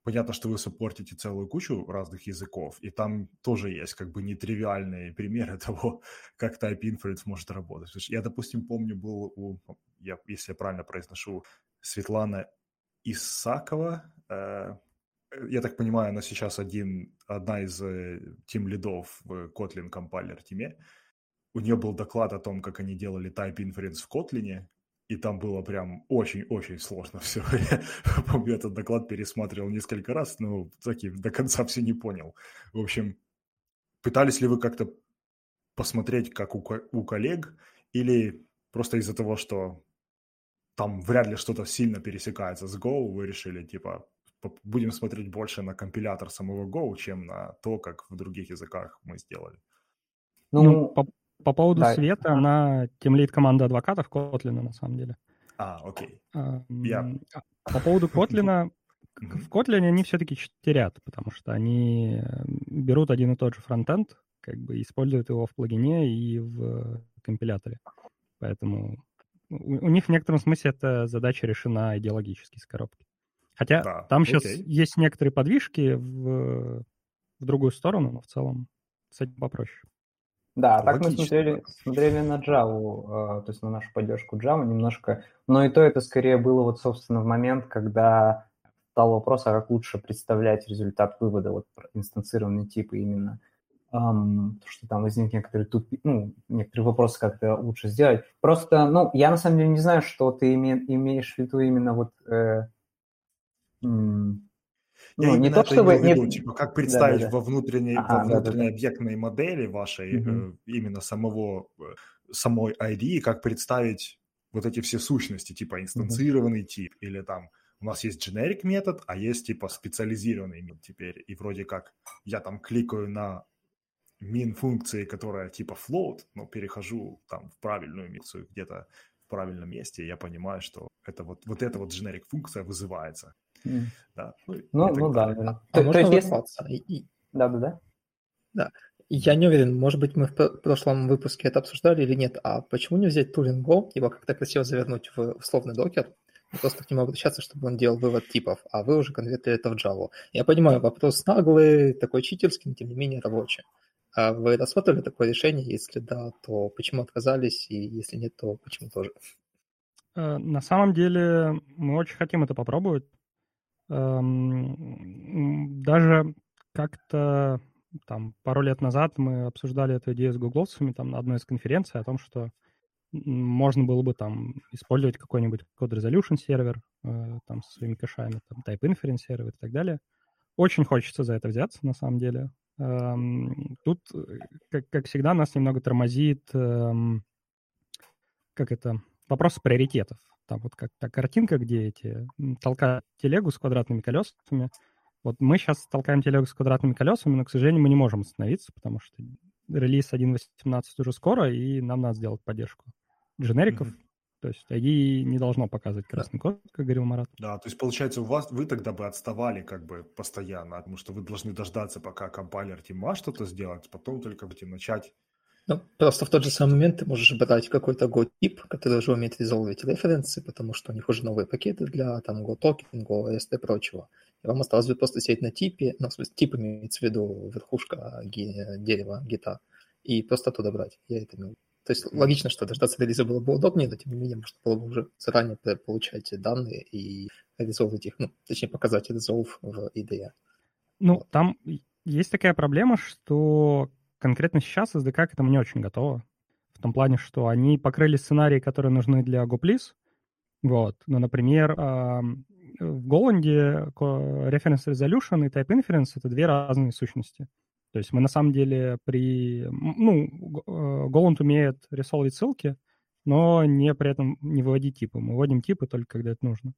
S1: понятно, что вы саппортите целую кучу разных языков, и там тоже есть как бы нетривиальные примеры того, как TypeInfs может работать. Я, допустим, помню, был у, я, если я правильно произношу, Светлана Исакова, э, я так понимаю, она сейчас один, одна из э, тим-лидов в Kotlin Compiler тиме. У нее был доклад о том, как они делали type inference в Kotlin, и там было прям очень-очень сложно все. Я помню, этот доклад пересматривал несколько раз, но таким до конца все не понял. В общем, пытались ли вы как-то посмотреть, как у, у коллег, или просто из-за того, что там вряд ли что-то сильно пересекается с Go, вы решили, типа, будем смотреть больше на компилятор самого Go, чем на то, как в других языках мы сделали.
S2: Ну, ну по, по поводу да. света, она темлит команда адвокатов Kotlin, на самом деле.
S1: А, окей.
S2: А, Я... По поводу Kotlin, в Kotlin они все-таки читерят, потому что они берут один и тот же фронтенд, как бы используют его в плагине и в компиляторе. Поэтому у, у них в некотором смысле эта задача решена идеологически с коробки. Хотя да, там окей. сейчас есть некоторые подвижки в, в другую сторону, но в целом с этим попроще.
S3: Да, так мы смотрели, смотрели на Java, э, то есть на нашу поддержку Java немножко, но и то это скорее было вот, собственно, в момент, когда стал вопрос, а как лучше представлять результат вывода, вот инстанцированные типы именно. Um, что там возник некоторые тупи, ну, некоторые вопросы, как это лучше сделать. Просто, ну, я на самом деле не знаю, что ты име, имеешь в виду именно вот... Э,
S1: м, я ну, не то, чтобы... Не... Типа, как представить да, да, да. во внутренней, ага, во внутренней да, да, объектной модели вашей, угу. э, именно самого, э, самой ID, как представить вот эти все сущности, типа инстанцированный угу. тип или там у нас есть generic метод, а есть типа специализированный метод теперь. И вроде как я там кликаю на мин функции, которая типа float, но перехожу там в правильную миксу где-то в правильном месте, я понимаю, что это вот, вот эта вот generic функция вызывается.
S3: Mm. Да. Ну, ну, ну да.
S4: А то, можно то есть,
S3: Да, да, да.
S4: Да. Я не уверен, может быть, мы в прошлом выпуске это обсуждали или нет, а почему не взять Turing Go, его как-то красиво завернуть в условный докер, и просто к нему обращаться, чтобы он делал вывод типов, а вы уже конвертили это в Java. Я понимаю, вопрос наглый, такой читерский, но тем не менее рабочий. А вы рассматривали такое решение? Если да, то почему отказались? И если нет, то почему тоже?
S2: Э, на самом деле мы очень хотим это попробовать. Эм, даже как-то там пару лет назад мы обсуждали эту идею с гугловцами там на одной из конференций о том, что можно было бы там использовать какой-нибудь код resolution сервер э, там со своими кэшами, там type inference сервер и так далее. Очень хочется за это взяться, на самом деле. Тут, э, как, как всегда, нас немного тормозит, как это, вопрос приоритетов. Там вот как та картинка, где эти толкают телегу с квадратными колесами. Вот мы сейчас толкаем телегу с квадратными колесами, но, к сожалению, мы не можем остановиться, потому что релиз 1.18 уже скоро, и нам надо сделать поддержку дженериков, mm-hmm. То есть ID не должно показывать красный код, как говорил Марат.
S1: Да, то есть получается у вас, вы тогда бы отставали как бы постоянно, потому что вы должны дождаться, пока компайлер Тима что-то сделает, потом только будете начать
S4: ну, просто в тот же самый момент ты можешь брать какой-то Go-тип, который уже умеет резолвить референсы, потому что у них уже новые пакеты для там Go-токен, Go-REST и прочего. И вам осталось бы просто сидеть на типе, ну, в смысле, тип имеется в виду верхушка дерева гита, и просто оттуда брать. Я это имел то есть логично, что дождаться релиза было бы удобнее, но тем не менее можно было бы уже заранее получать данные и резолвить их, ну, точнее показать резолв в IDE.
S2: Ну, вот. там есть такая проблема, что конкретно сейчас SDK к этому не очень готово. В том плане, что они покрыли сценарии, которые нужны для GoPlease. Вот. Ну, например, в Голланде Reference Resolution и Type Inference — это две разные сущности. То есть мы на самом деле при... Ну, э, Голланд умеет рисовывать ссылки, но не при этом не выводить типы. Мы вводим типы только когда это нужно.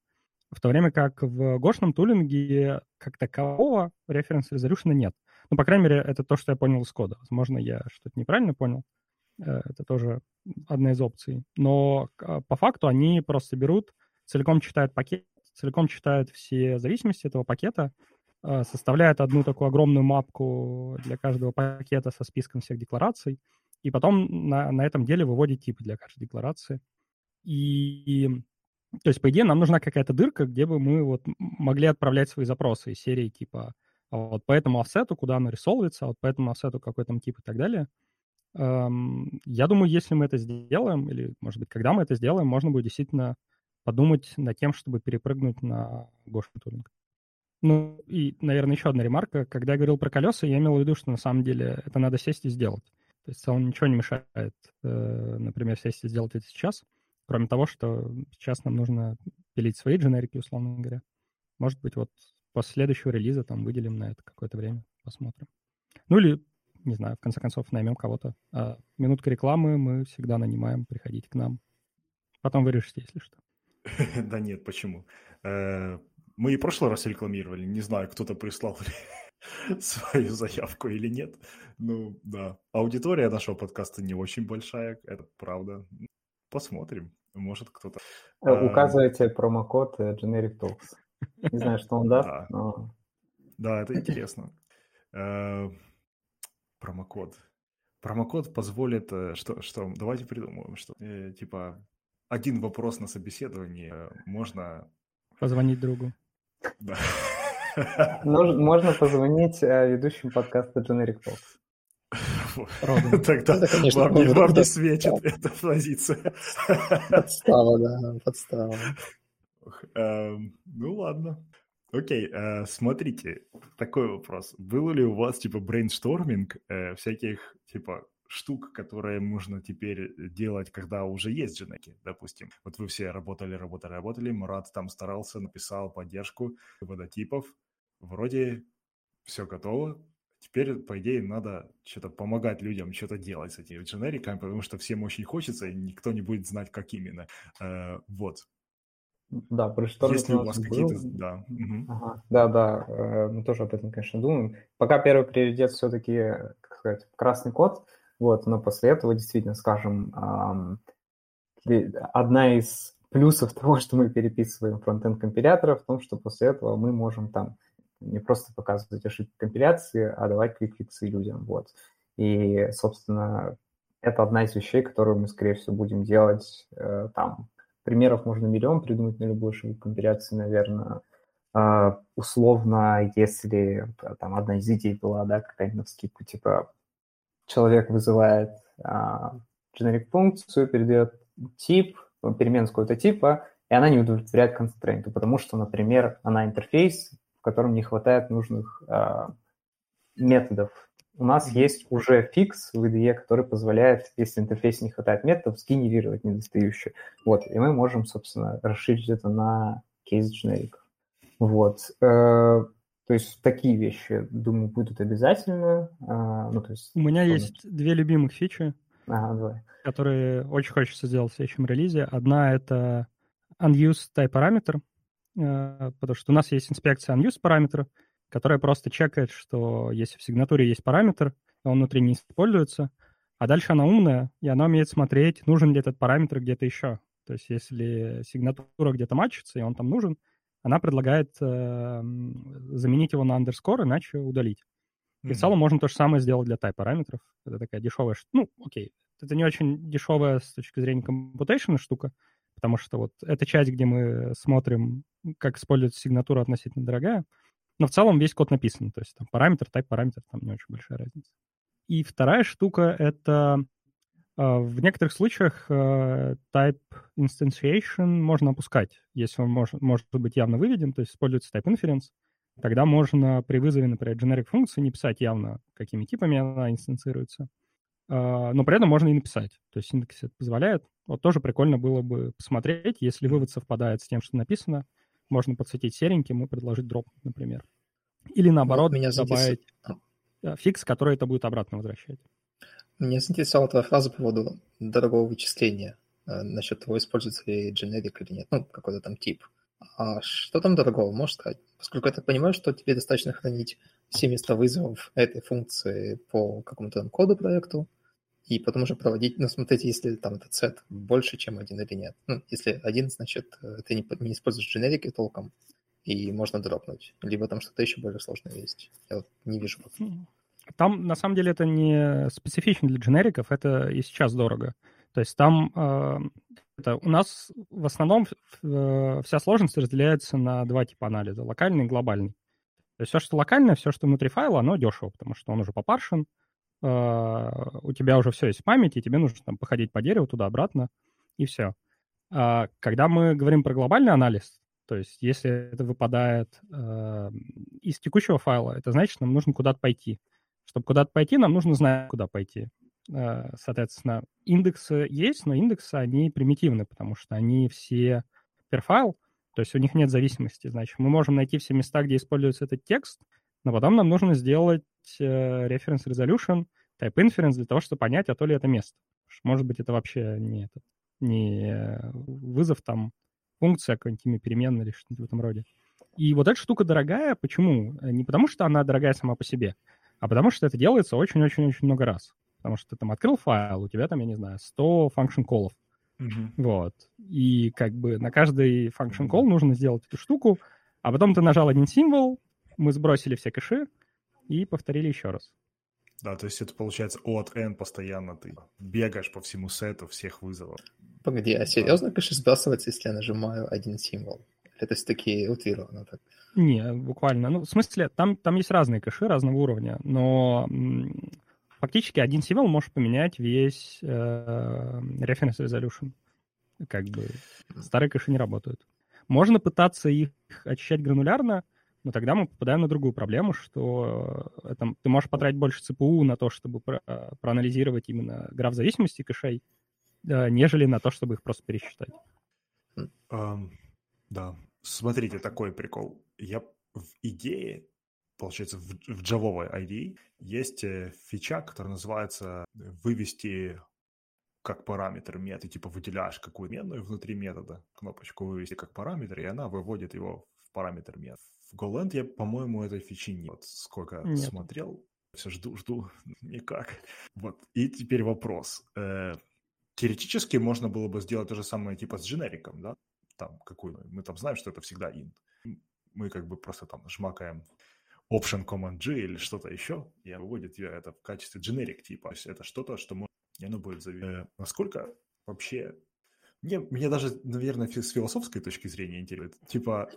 S2: в то время как в гошном тулинге как такового референс резолюшена нет. Ну, по крайней мере, это то, что я понял из кода. Возможно, я что-то неправильно понял. Э, это тоже одна из опций. Но а, по факту они просто берут, целиком читают пакет, целиком читают все зависимости этого пакета, э, составляют одну такую огромную мапку для каждого пакета со списком всех деклараций, и потом на, на этом деле выводит типы для каждой декларации. И, то есть, по идее, нам нужна какая-то дырка, где бы мы вот могли отправлять свои запросы из серии типа вот по этому офсету, куда оно рисовывается, а вот по этому офсету какой там тип и так далее. Эм, я думаю, если мы это сделаем, или, может быть, когда мы это сделаем, можно будет действительно подумать над тем, чтобы перепрыгнуть на Goshen тулинг. Ну, и, наверное, еще одна ремарка. Когда я говорил про колеса, я имел в виду, что на самом деле это надо сесть и сделать. То есть в целом ничего не мешает, э, например, сесть и сделать это сейчас, кроме того, что сейчас нам нужно пилить свои дженерики, условно говоря. Может быть, вот после следующего релиза там выделим на это какое-то время, посмотрим. Ну или, не знаю, в конце концов наймем кого-то. А минутка рекламы мы всегда нанимаем, приходите к нам. Потом вы решите, если что.
S1: Да нет, почему? Э, мы и в прошлый раз рекламировали, не знаю, кто-то прислал свою заявку или нет. Ну, да. Аудитория нашего подкаста не очень большая, это правда. Посмотрим, может кто-то...
S3: Э, указывайте промокод э, Generic Talks. Не знаю, что он даст, да. но...
S1: Да, это интересно. Э, промокод. Промокод позволит, что, что давайте придумаем, что типа один вопрос на собеседовании можно...
S2: Позвонить другу.
S1: Да.
S3: Можно позвонить э, ведущим подкаста Generic Talks.
S1: Тогда ну, конечно, вам, не, вам не светит эта позиция.
S4: Подстава, да, подстава.
S1: Эм, ну ладно. Окей, э, смотрите, такой вопрос. Был ли у вас, типа, брейншторминг э, всяких, типа, штук, которые можно теперь делать, когда уже есть дженерики, допустим. Вот вы все работали, работали, работали, Мурат там старался, написал поддержку вот этих типов, вроде все готово, Теперь, по идее, надо что-то помогать людям, что-то делать с этими дженериками, потому что всем очень хочется, и никто не будет знать, как именно. Э, вот.
S3: Да, брейншторминг
S1: Если у вас какие-то... Да.
S3: Ага. да, да, э, мы тоже об этом, конечно, думаем. Пока первый приоритет все-таки, как сказать, красный код, вот, но после этого действительно, скажем, одна из плюсов того, что мы переписываем фронтенд компилятора, в том, что после этого мы можем там не просто показывать ошибки компиляции, а давать квикфиксы людям, вот. И, собственно, это одна из вещей, которую мы, скорее всего, будем делать э, там. Примеров можно миллион придумать на любую ошибку компиляции, наверное. Э, условно, если там одна из идей была, да, какая-нибудь скидку, типа человек вызывает а, generic функцию, передает тип, перемену с какого-то типа, и она не удовлетворяет констрейнту, потому что, например, она интерфейс, в котором не хватает нужных а, методов. У нас есть уже фикс в IDE, который позволяет, если интерфейсе не хватает методов, сгенерировать недостающие. Вот, и мы можем, собственно, расширить это на кейс дженериков. Вот. Э, то есть такие вещи, думаю, будут обязательно. А, ну, то есть,
S2: У меня есть две любимых фичи,
S3: ага, давай.
S2: которые очень хочется сделать в следующем релизе. Одна — это unused type параметр, э, потому что у нас есть инспекция unused параметра, которая просто чекает, что если в сигнатуре есть параметр, он внутри не используется, а дальше она умная, и она умеет смотреть, нужен ли этот параметр где-то еще. То есть если сигнатура где-то матчится, и он там нужен, она предлагает э, заменить его на underscore, иначе удалить. И mm-hmm. в целом можно то же самое сделать для type параметров. Это такая дешевая, ну, окей, это не очень дешевая с точки зрения computation штука, потому что вот эта часть, где мы смотрим, как используется сигнатура, относительно дорогая, но в целом весь код написан, то есть там параметр, type параметр, там не очень большая разница. И вторая штука — это а, в некоторых случаях э, type instantiation можно опускать, если он может, может быть явно выведен, то есть используется type inference. Тогда можно при вызове, например, generic функции не писать явно, какими типами она инстанцируется, а, но при этом можно и написать. То есть синтаксис это позволяет. Вот тоже прикольно было бы посмотреть, если вывод совпадает с тем, что написано, можно подсветить сереньким и предложить дроп, например. Или наоборот, вот меня добавить а. фикс, который это будет обратно возвращать.
S4: Меня заинтересовала твоя фраза по поводу дорогого вычисления, э, насчет того, используется ли generic или нет, ну, какой-то там тип. А что там дорогого, можешь сказать? Поскольку я так понимаю, что тебе достаточно хранить все места вызовов этой функции по какому-то там коду проекту, и потом уже проводить, ну, смотрите, если там этот сет больше, чем один или нет. Ну, если один, значит, э, ты не, не используешь дженерики толком, и можно дропнуть. Либо там что-то еще более сложное есть. Я вот не вижу.
S2: Там, на самом деле, это не специфично для дженериков, это и сейчас дорого. То есть там э, это у нас в основном э, вся сложность разделяется на два типа анализа, локальный и глобальный. То есть все, что локальное, все, что внутри файла, оно дешево, потому что он уже попаршен, у тебя уже все есть в памяти, тебе нужно там походить по дереву туда-обратно, и все. А когда мы говорим про глобальный анализ, то есть если это выпадает э, из текущего файла, это значит, нам нужно куда-то пойти. Чтобы куда-то пойти, нам нужно знать, куда пойти. Э, соответственно, индексы есть, но индексы, они примитивны, потому что они все per file, то есть у них нет зависимости. Значит, мы можем найти все места, где используется этот текст, но потом нам нужно сделать э, reference resolution, type inference для того, чтобы понять, а то ли это место. Может быть, это вообще не, этот, не вызов там функция, какая-нибудь имя переменная или что-нибудь в этом роде. И вот эта штука дорогая. Почему? Не потому, что она дорогая сама по себе, а потому что это делается очень-очень-очень много раз. Потому что ты там открыл файл, у тебя там, я не знаю, 100 function call'ов. Mm-hmm. Вот. И как бы на каждый function call нужно сделать эту штуку, а потом ты нажал один символ, мы сбросили все кэши и повторили еще раз.
S1: Да, то есть это получается от N постоянно ты бегаешь по всему сету всех вызовов.
S4: Погоди, а серьезно кэши сбрасывается, если я нажимаю один символ? Это все-таки утрировано так?
S2: Не, буквально. Ну, в смысле, там, там есть разные кэши разного уровня, но фактически один символ может поменять весь э, reference resolution. Как бы старые кэши не работают. Можно пытаться их очищать гранулярно, но тогда мы попадаем на другую проблему, что это, ты можешь потратить больше ЦПУ на то, чтобы про, проанализировать именно граф зависимости кэшей, э, нежели на то, чтобы их просто пересчитать.
S1: Um, да. Смотрите, такой прикол. Я в идее получается, в, в Java IDE есть э, фича, которая называется вывести как параметр ты типа выделяешь какую метную внутри метода, кнопочку вывести как параметр, и она выводит его в параметр метод. В GoLand я, по-моему, этой фичи нет. Вот сколько нет. смотрел, все жду, жду, никак. Вот. И теперь вопрос. Э, теоретически можно было бы сделать то же самое типа с дженериком, да? Там какую мы там знаем, что это всегда int. Мы как бы просто там жмакаем Option Command G или что-то еще, и выводит ее это в качестве generic типа. То есть это что-то, что может, и оно будет зависеть. Э, насколько вообще... Мне, мне даже, наверное, с философской точки зрения интересно. Типа,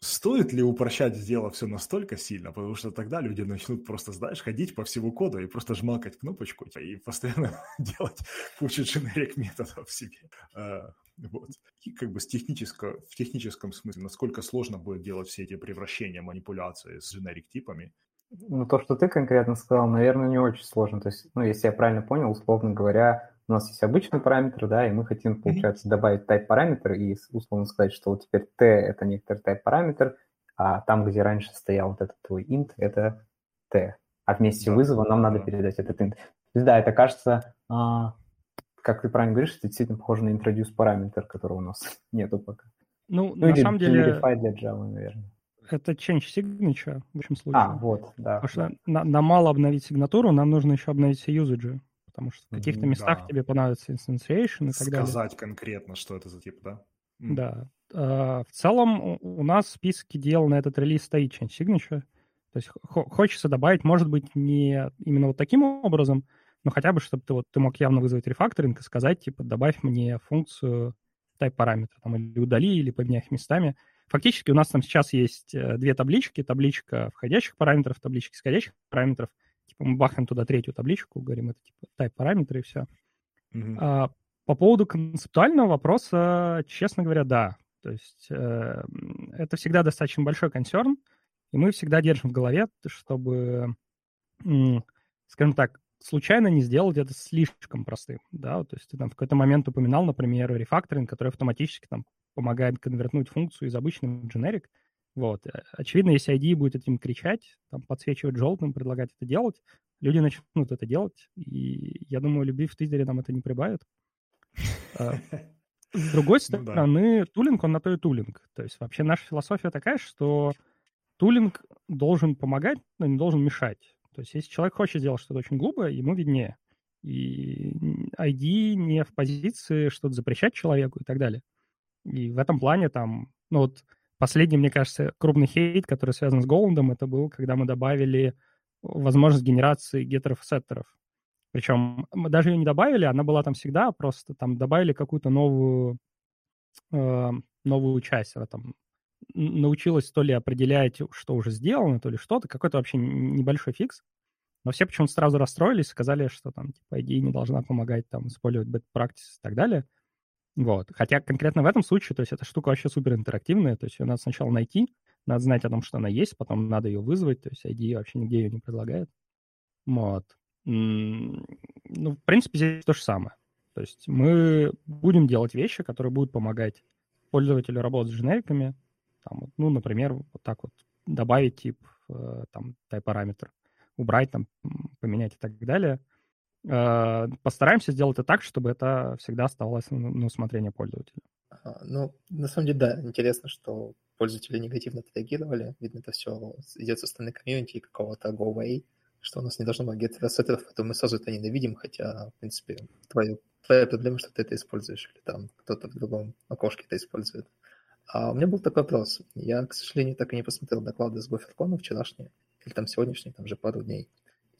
S1: стоит ли упрощать дело все настолько сильно, потому что тогда люди начнут просто, знаешь, ходить по всему коду и просто жмакать кнопочку и постоянно делать кучу generic методов себе. А, вот. И как бы с технического, в техническом смысле, насколько сложно будет делать все эти превращения, манипуляции с generic-типами?
S3: Ну, то, что ты конкретно сказал, наверное, не очень сложно. То есть, ну, если я правильно понял, условно говоря, у нас есть обычный параметр, да, и мы хотим, получается, добавить type параметр и условно сказать, что вот теперь t – это некоторый type параметр, а там, где раньше стоял вот этот твой int, это t. А вместе вызова нам надо передать этот int. То есть, да, это кажется а, как ты правильно говоришь, это действительно похоже на introduce параметр, которого у нас нету пока.
S2: Ну, ну на самом деле...
S3: для Java, наверное.
S2: Это change signature в общем случае.
S3: А, вот, да.
S2: Потому что на, на мало обновить сигнатуру, нам нужно еще обновить все юзаджи. Потому что в каких-то местах да. тебе понадобится instantiation и так далее.
S1: Сказать конкретно, что это за тип, да?
S2: Да. Uh, в целом у нас в списке дел на этот релиз стоит change signature. То есть хочется добавить, может быть, не именно вот таким образом, ну, хотя бы, чтобы ты, вот, ты мог явно вызвать рефакторинг и сказать, типа, добавь мне функцию type параметра, там, или удали, или поменяй их местами. Фактически у нас там сейчас есть э, две таблички, табличка входящих параметров, табличка исходящих параметров. Типа мы бахнем туда третью табличку, говорим, это типа type параметры и все. Mm-hmm. А, по поводу концептуального вопроса, честно говоря, да. То есть э, это всегда достаточно большой консерн, и мы всегда держим в голове, чтобы, скажем так, случайно не сделать это слишком простым, да, то есть ты там в какой-то момент упоминал, например, рефакторинг, который автоматически там помогает конвертнуть функцию из обычного в generic, вот. Э, очевидно, если ID будет этим кричать, там, подсвечивать желтым, предлагать это делать, люди начнут это делать, и я думаю, любви в Твиттере нам это не прибавит. А, С другой стороны, ну, да. тулинг, он на то и тулинг. То есть вообще наша философия такая, что тулинг должен помогать, но не должен мешать. То есть если человек хочет сделать что-то очень глупое, ему виднее. И ID не в позиции что-то запрещать человеку и так далее. И в этом плане там, ну вот последний, мне кажется, крупный хейт, который связан с Голландом, это был, когда мы добавили возможность генерации геттеров и сеттеров. Причем мы даже ее не добавили, она была там всегда, просто там добавили какую-то новую, э, новую часть. Она там научилась то ли определять, что уже сделано, то ли что-то, какой-то вообще небольшой фикс. Но все почему-то сразу расстроились, сказали, что там, типа, идея не должна помогать там использовать bad practice и так далее. Вот. Хотя конкретно в этом случае, то есть эта штука вообще супер интерактивная, то есть ее надо сначала найти, надо знать о том, что она есть, потом надо ее вызвать, то есть ID вообще нигде ее не предлагает. Вот. Ну, в принципе, здесь то же самое. То есть мы будем делать вещи, которые будут помогать пользователю работать с дженериками. Там, ну, например, вот так вот добавить тип, э, там, type параметр, убрать, там, поменять и так далее. Э, постараемся сделать это так, чтобы это всегда оставалось на усмотрение пользователя.
S4: Ну, на самом деле, да, интересно, что пользователи негативно отреагировали. Видно, это все идет со стороны комьюнити какого-то go away, что у нас не должно быть а то мы сразу это ненавидим, хотя, в принципе, твою, твоя проблема, что ты это используешь, или там кто-то в другом окошке это использует. А у меня был такой вопрос. Я, к сожалению, так и не посмотрел доклады с GopherCon вчерашние, или там сегодняшние, там уже пару дней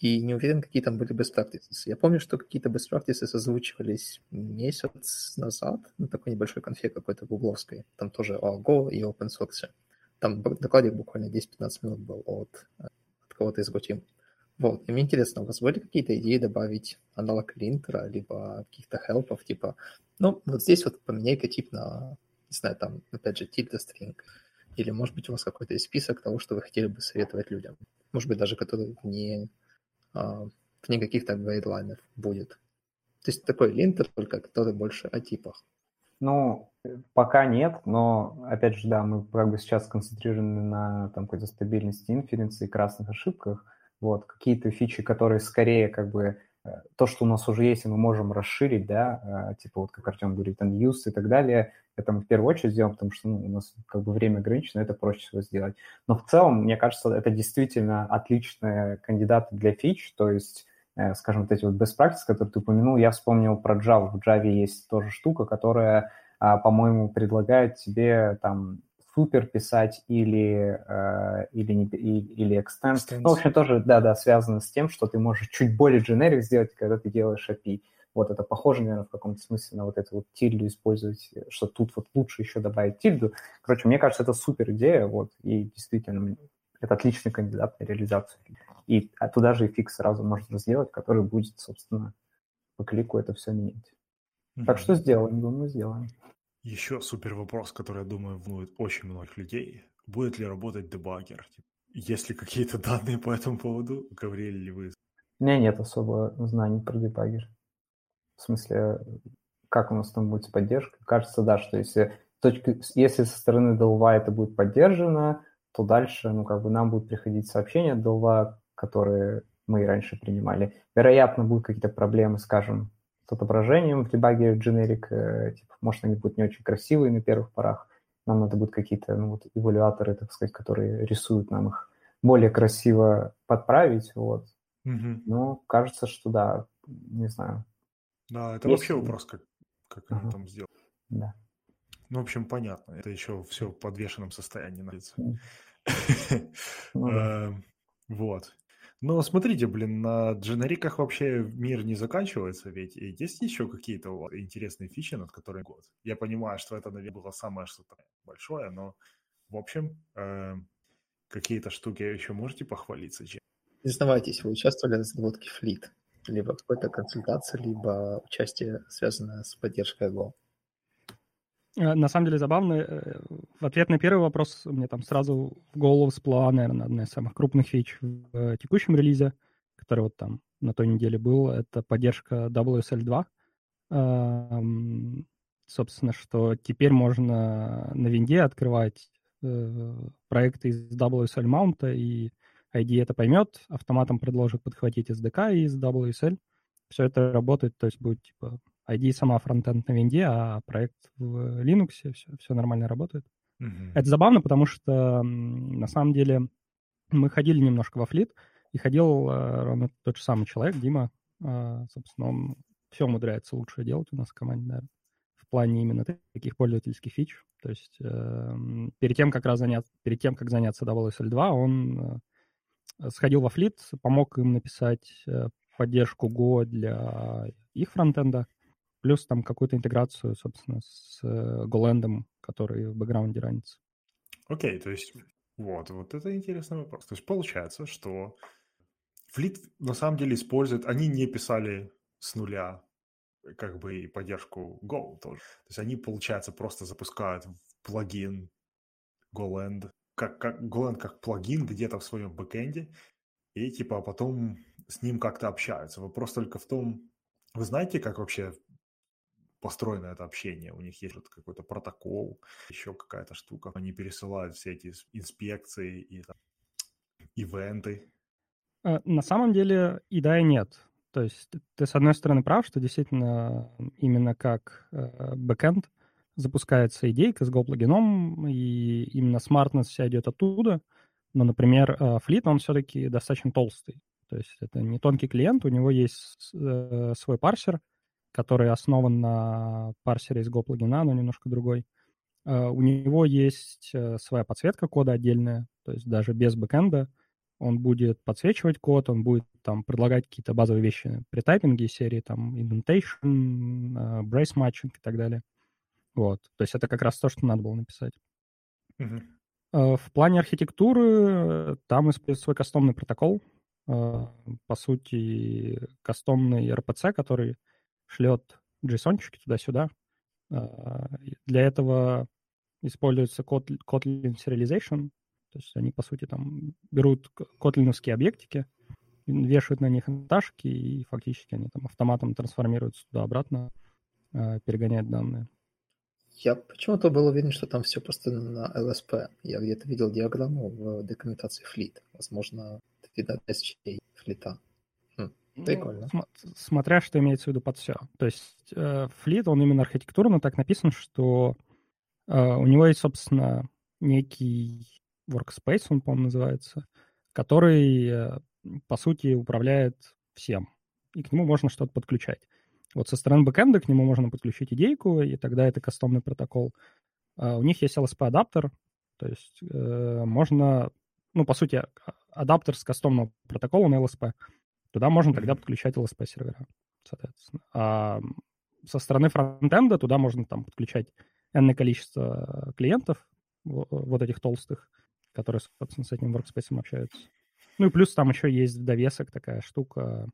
S4: и не уверен, какие там были best practices. Я помню, что какие-то best practices озвучивались месяц назад на такой небольшой конфе какой-то гугловской. Там тоже о Go и open source. Там докладик буквально 10-15 минут был от, от кого-то из GoTeam. Вот, и мне интересно, у вас были какие-то идеи добавить аналог линтера, либо каких-то хелпов, типа, ну, вот здесь вот поменяй-ка тип на, не знаю, там, опять же, tilde string, или, может быть, у вас какой-то список того, что вы хотели бы советовать людям, может быть, даже который не а, в никаких так гайдлайнов будет. То есть такой линтер, только который больше о типах.
S3: Ну, пока нет, но, опять же, да, мы как бы сейчас сконцентрированы на там какой-то стабильности инференции и красных ошибках. Вот, какие-то фичи, которые скорее как бы э, то, что у нас уже есть, и мы можем расширить, да, э, типа вот как Артем говорит, unused и так далее, это мы в первую очередь сделаем, потому что ну, у нас как бы время ограничено, это проще всего сделать. Но в целом, мне кажется, это действительно отличные кандидаты для фич, то есть, э, скажем, вот эти вот best practices, которые ты упомянул, я вспомнил про Java. В Java есть тоже штука, которая, э, по-моему, предлагает тебе там супер писать или, э, или, не, или extend. Ну, в общем, тоже, да-да, связано с тем, что ты можешь чуть более generic сделать, когда ты делаешь API. Вот это похоже, наверное, в каком-то смысле на вот эту вот тильду использовать, что тут вот лучше еще добавить тильду. Короче, мне кажется, это супер идея, вот, и действительно, это отличный кандидат на реализацию. И туда же и фикс сразу можно сделать, который будет, собственно, по клику это все менять. Mm-hmm. Так что сделаем, думаю, сделаем.
S1: Еще супер вопрос, который, я думаю, волнует очень многих людей. Будет ли работать дебаггер? Есть ли какие-то данные по этому поводу? Говорили ли вы?
S3: У меня нет особо знаний про дебаггер. В смысле, как у нас там будет с поддержкой? Кажется, да, что если, точки, если со стороны Delva это будет поддержано, то дальше, ну, как бы нам будут приходить сообщения от Delva, которые мы и раньше принимали. Вероятно, будут какие-то проблемы, скажем, с отображением в дебаге generic, э, типа, может, они будут не очень красивые на первых порах, нам надо будет какие-то, ну, вот, эвалюаторы, так сказать, которые рисуют нам их более красиво подправить, вот. Mm-hmm. Но кажется, что да, не знаю,
S1: да, это Есть... вообще вопрос, как, как uh-huh. они там сделали.
S3: Да.
S1: Ну, в общем, понятно. Это еще все в подвешенном состоянии находится. Ну эм, вот. Но смотрите, блин, на дженериках вообще мир не заканчивается, ведь и есть еще какие-то интересные фичи, над которыми год. Я понимаю, что это, наверное, было самое что-то большое, но, в общем, эм, какие-то штуки еще можете похвалиться?
S4: Признавайтесь, вы участвовали в разработке Fleet? Либо какой-то консультации, либо участие, связанное с поддержкой Go.
S2: Э, на самом деле забавно. Э, в ответ на первый вопрос мне там сразу в голову всплыла, наверное, одна из самых крупных фич в э, текущем релизе, который вот там на той неделе был, это поддержка WSL2. Собственно, что теперь можно на винде открывать проекты из WSL Mount и ID это поймет, автоматом предложит подхватить SDK из WSL. Все это работает, то есть будет типа ID сама фронтенд на винде, а проект в Linux, все, все нормально работает. Mm-hmm. Это забавно, потому что на самом деле мы ходили немножко во флит, и ходил э, ровно тот же самый человек, Дима. Э, собственно, он все умудряется лучше делать у нас в команде, наверное, в плане именно таких пользовательских фич. То есть э, перед тем, как раз заняться, перед тем, как заняться WSL2, он э, сходил во флит, помог им написать э, поддержку Go для их фронтенда, плюс там какую-то интеграцию, собственно, с э, GoLand, который в бэкграунде ранится.
S1: Окей, okay, то есть вот, вот это интересный вопрос. То есть получается, что Флит на самом деле использует, они не писали с нуля как бы и поддержку Go тоже. То есть они, получается, просто запускают плагин GoLand, как, как GoLand как плагин где-то в своем бэкэнде, и типа потом с ним как-то общаются. Вопрос только в том, вы знаете, как вообще построено это общение. У них есть вот какой-то протокол, еще какая-то штука. Они пересылают все эти инспекции и там, ивенты.
S2: Э, на самом деле и да, и нет. То есть ты, с одной стороны, прав, что действительно именно как э, бэкэнд запускается идейка с Go-плагином, и именно смартность вся идет оттуда. Но, например, э, Fleet, он все-таки достаточно толстый. То есть это не тонкий клиент, у него есть э, свой парсер, который основан на парсере из Go-плагина, но немножко другой. Uh, у него есть своя подсветка кода отдельная, то есть даже без бэкэнда он будет подсвечивать код, он будет там предлагать какие-то базовые вещи при тайпинге серии, там, indentation, brace matching и так далее. Вот, то есть это как раз то, что надо было написать. Uh-huh. В плане архитектуры там используется свой кастомный протокол, по сути, кастомный RPC, который шлет json туда-сюда. Для этого используется Kotlin Serialization, то есть они, по сути, там берут котлиновские объектики, вешают на них ташки, и фактически они там автоматом трансформируются туда-обратно, перегоняют данные.
S4: Я почему-то был уверен, что там все просто на LSP. Я где-то видел диаграмму в документации Fleet. Возможно, это частей флита.
S2: Ну, Прикольно. Ну, см- смотря что имеется в виду под все. То есть э, он именно архитектурно так написан, что э, у него есть, собственно, некий workspace, он, по-моему, называется, который, э, по сути, управляет всем. И к нему можно что-то подключать. Вот со стороны бэкэнда к нему можно подключить идейку, и тогда это кастомный протокол. Uh, у них есть LSP-адаптер, то есть uh, можно, ну, по сути, а, адаптер с кастомного протокола на LSP. Туда можно тогда подключать LSP-сервера, соответственно. А со стороны фронтенда туда можно там подключать n количество клиентов, вот этих толстых, которые, собственно, с этим workspace общаются. Ну и плюс там еще есть довесок такая штука, э,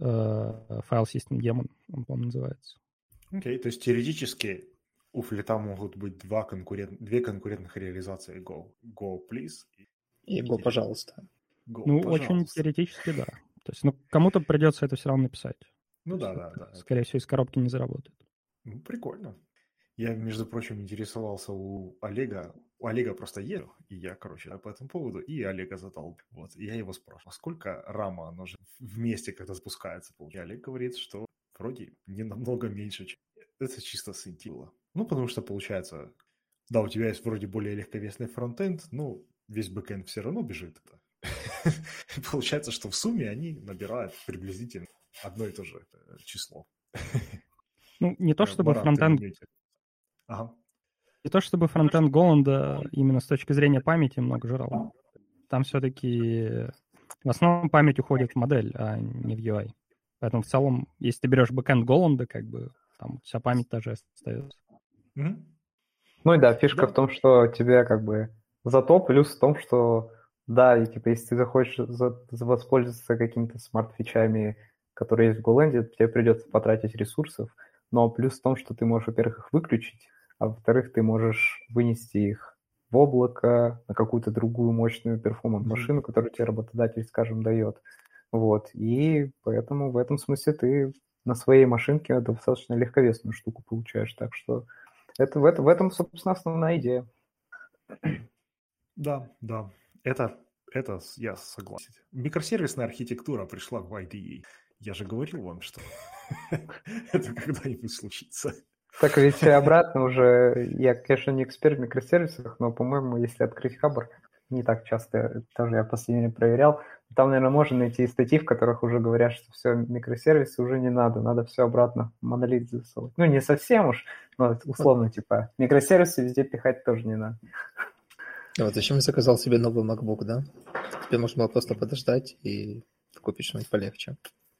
S2: файл System Daemon, он, по-моему, называется.
S1: Окей, okay, то есть теоретически у флита могут быть два конкурент, две конкурентных реализации Go. Go, please.
S4: И Go, пожалуйста.
S2: Go, ну, пожалуйста. очень теоретически, да. То есть, ну, кому-то придется это все равно написать.
S1: Ну да, да, да.
S2: Скорее всего, из коробки не заработает.
S1: Ну, прикольно. Я, между прочим, интересовался у Олега. У Олега просто еду, и я, короче, по этому поводу, и Олега задал. Вот, и я его спрашиваю, а сколько рама оно же вместе, когда спускается? И Олег говорит, что вроде не намного меньше, чем это чисто с IntelliJ. Ну, потому что получается, да, у тебя есть вроде более легковесный фронтенд, но весь бэкенд все равно бежит. Это Получается, что в сумме они набирают приблизительно одно и то же э, число.
S2: Ну, не то чтобы фронтенд... Ага. Не то чтобы фронтенд GoLand а именно с точки зрения памяти много жрал. Там все-таки в основном память уходит в модель, а не в UI. Поэтому в целом, если ты берешь бэкэнд GoLand а, как бы там вся память тоже остается.
S3: Mm-hmm. Ну и да, фишка да. в том, что тебе как бы зато плюс в том, что да, и типа, если ты захочешь за, за воспользоваться какими-то смарт-фичами, которые есть в GoLand, тебе придется потратить ресурсов. Но плюс в том, что ты можешь, во-первых, их выключить, а во-вторых, ты можешь вынести их в облако, на какую-то другую мощную перформанс-машину, которую тебе работодатель, скажем, дает. Вот. И поэтому в этом смысле ты на своей машинке достаточно легковесную штуку получаешь. Так что это, в, это, в этом, собственно, основная идея.
S1: Да, да. Это, это я согласен. Микросервисная архитектура пришла в IDE. Я же говорил вам, что это когда-нибудь случится.
S3: Так ведь обратно уже, я, конечно, не эксперт в микросервисах, но, по-моему, если открыть Хабр, не так часто, тоже я последнее время проверял, там, наверное, можно найти статьи, в которых уже говорят, что все, микросервисы уже не надо, надо все обратно в монолит засовывать. Ну, не совсем уж, но условно, типа, микросервисы везде пихать тоже не надо.
S4: А вот зачем я заказал себе новый MacBook, да? Теперь можно было просто подождать и купить что-нибудь полегче,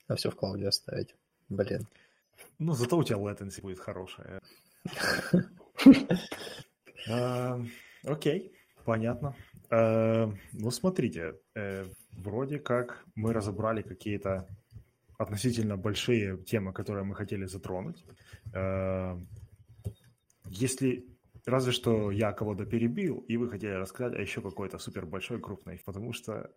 S4: а все в клауде оставить. Блин.
S1: Ну, зато у тебя latency будет хорошая. Окей, понятно. Ну, смотрите, э, вроде как мы разобрали какие-то относительно большие темы, которые мы хотели затронуть. Если разве что я кого-то перебил, и вы хотели рассказать о еще какой-то супер большой крупной, потому что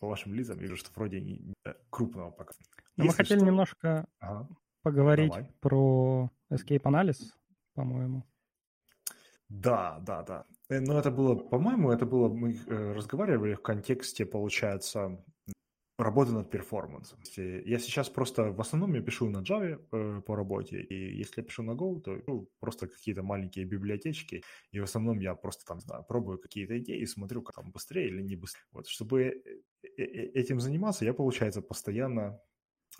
S1: по вашим лицам вижу, что вроде не э, крупного пока.
S2: Но мы хотели что... немножко ага. Поговорить Давай. про escape анализ, по-моему.
S1: Да, да, да. Э, но это было, по-моему, это было, мы э, разговаривали в контексте, получается, работы над перформансом. Я сейчас просто, в основном я пишу на Java э, по работе, и если я пишу на Go, то ну, просто какие-то маленькие библиотечки, и в основном я просто там, знаю, пробую какие-то идеи, смотрю, как там быстрее или не быстрее. Вот, чтобы этим заниматься, я, получается, постоянно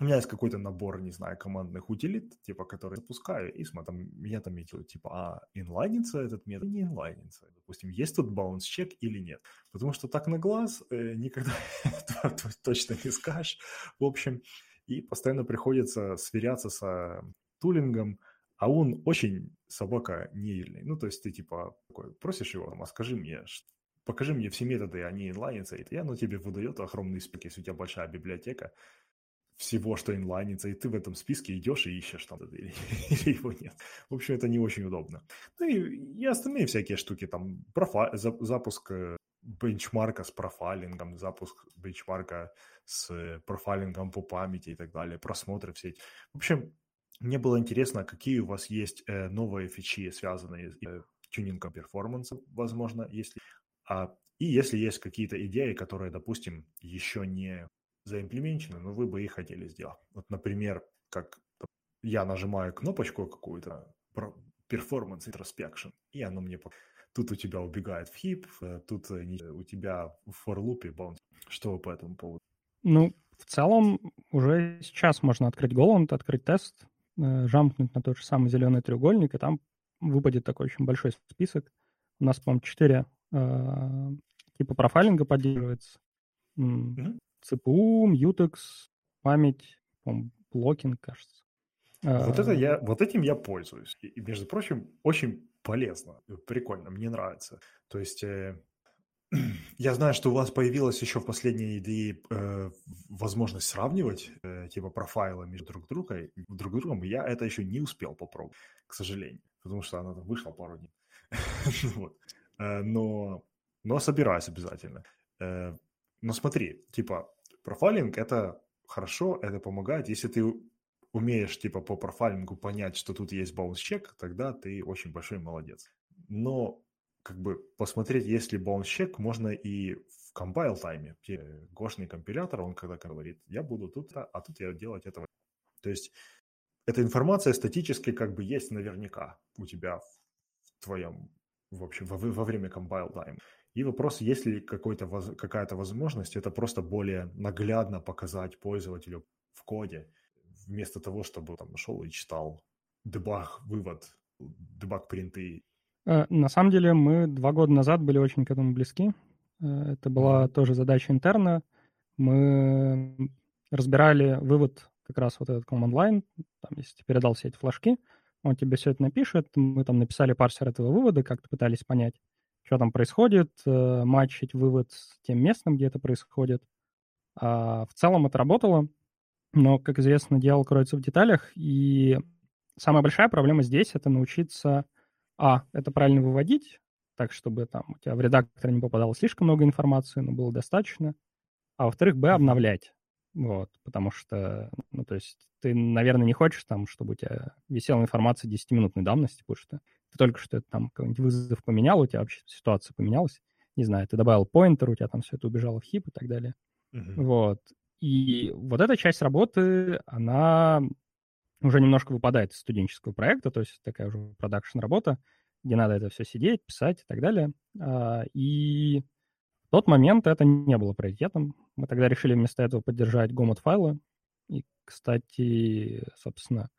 S1: у меня есть какой-то набор, не знаю, командных утилит, типа, которые запускаю, и смотрю, там, меня там метил, типа, а инлайнится этот метод, не инлайнится. Допустим, есть тут bounce чек или нет. Потому что так на глаз э, никогда точно не скажешь. В общем, и постоянно приходится сверяться с тулингом, а он очень собака неильный. Ну, то есть ты, типа, такой, просишь его, а скажи мне, покажи мне все методы, они инлайнятся, и оно тебе выдает огромный список, если у тебя большая библиотека, всего, что инлайнится, и ты в этом списке идешь и ищешь там или, или его нет. В общем, это не очень удобно. Ну и, и остальные всякие штуки, там профа... запуск э, бенчмарка с профайлингом, запуск бенчмарка с профайлингом по памяти и так далее, просмотры все эти. В общем, мне было интересно, какие у вас есть э, новые фичи, связанные с э, тюнингом перформанса, возможно, если... А, и если есть какие-то идеи, которые, допустим, еще не заимплеменчены, но вы бы и хотели сделать. Вот, например, как я нажимаю кнопочку какую-то, performance introspection, и оно мне тут у тебя убегает в хип, э, тут э, у тебя в loop bounce. Что вы по этому поводу?
S2: Ну, в целом, уже сейчас можно открыть Golang, открыть тест, э, жамкнуть на тот же самый зеленый треугольник, и там выпадет такой очень большой список. У нас, по-моему, четыре э, типа профайлинга поддерживается. Mm-hmm. ЦПУ, Mutex, память, блокинг, кажется.
S1: Вот это я, вот этим я пользуюсь. И, между прочим, очень полезно, прикольно, мне нравится. То есть э, я знаю, что у вас появилась еще в последней идее э, возможность сравнивать э, типа профайлы между друг другом, друг другом. Я это еще не успел попробовать, к сожалению, потому что она там вышла пару дней. вот. Э, но, но собираюсь обязательно. Но смотри, типа, профайлинг – это хорошо, это помогает. Если ты умеешь, типа, по профайлингу понять, что тут есть баунс-чек, тогда ты очень большой молодец. Но, как бы, посмотреть, есть ли баунс-чек, можно и в compile тайме. Гошный компилятор, он когда говорит, я буду тут, а тут я делать этого. То есть, эта информация статически как бы есть наверняка у тебя в твоем, в общем, во, во время time. И вопрос, есть ли какая-то возможность это просто более наглядно показать пользователю в коде, вместо того, чтобы там шел и читал дебаг, вывод, дебаг принты.
S2: Э, на самом деле мы два года назад были очень к этому близки. Э, это была тоже задача интерна. Мы разбирали вывод как раз вот этот command line, там, если ты передал все эти флажки, он тебе все это напишет, мы там написали парсер этого вывода, как-то пытались понять что там происходит, э, матчить вывод с тем местом, где это происходит. А в целом это работало, но, как известно, дело кроется в деталях, и самая большая проблема здесь — это научиться, а, это правильно выводить, так, чтобы там у тебя в редактор не попадало слишком много информации, но было достаточно, а во-вторых, б, обновлять. Вот, потому что, ну, то есть ты, наверное, не хочешь там, чтобы у тебя висела информация 10-минутной давности, потому что ты только что это, там какой-нибудь вызов поменял, у тебя вообще ситуация поменялась, не знаю, ты добавил поинтер, у тебя там все это убежало в хип и так далее. Uh-huh. Вот. И вот эта часть работы, она уже немножко выпадает из студенческого проекта, то есть такая уже продакшн-работа, где надо это все сидеть, писать и так далее. А, и в тот момент это не было приоритетом. Мы тогда решили вместо этого поддержать гомот-файлы. И, кстати, собственно,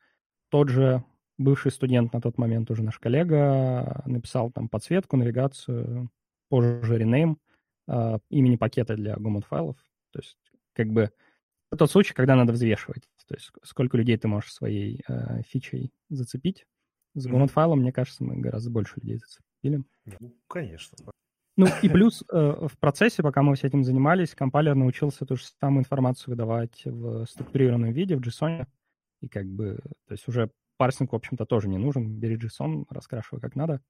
S2: тот же бывший студент на тот момент, уже наш коллега, написал там подсветку, навигацию, позже ренейм э, имени пакета для гомот-файлов. То есть как бы это тот случай, когда надо взвешивать. То есть сколько людей ты можешь своей э, фичей зацепить. С гомот-файлом, мне кажется, мы гораздо больше людей зацепили.
S1: Ну, конечно.
S2: Ну и плюс э, в процессе, пока мы с этим занимались, компайлер научился ту же самую информацию выдавать в структурированном виде в JSON. И как бы, то есть уже парсинг, в общем-то, тоже не нужен. Бери JSON, раскрашивай как надо.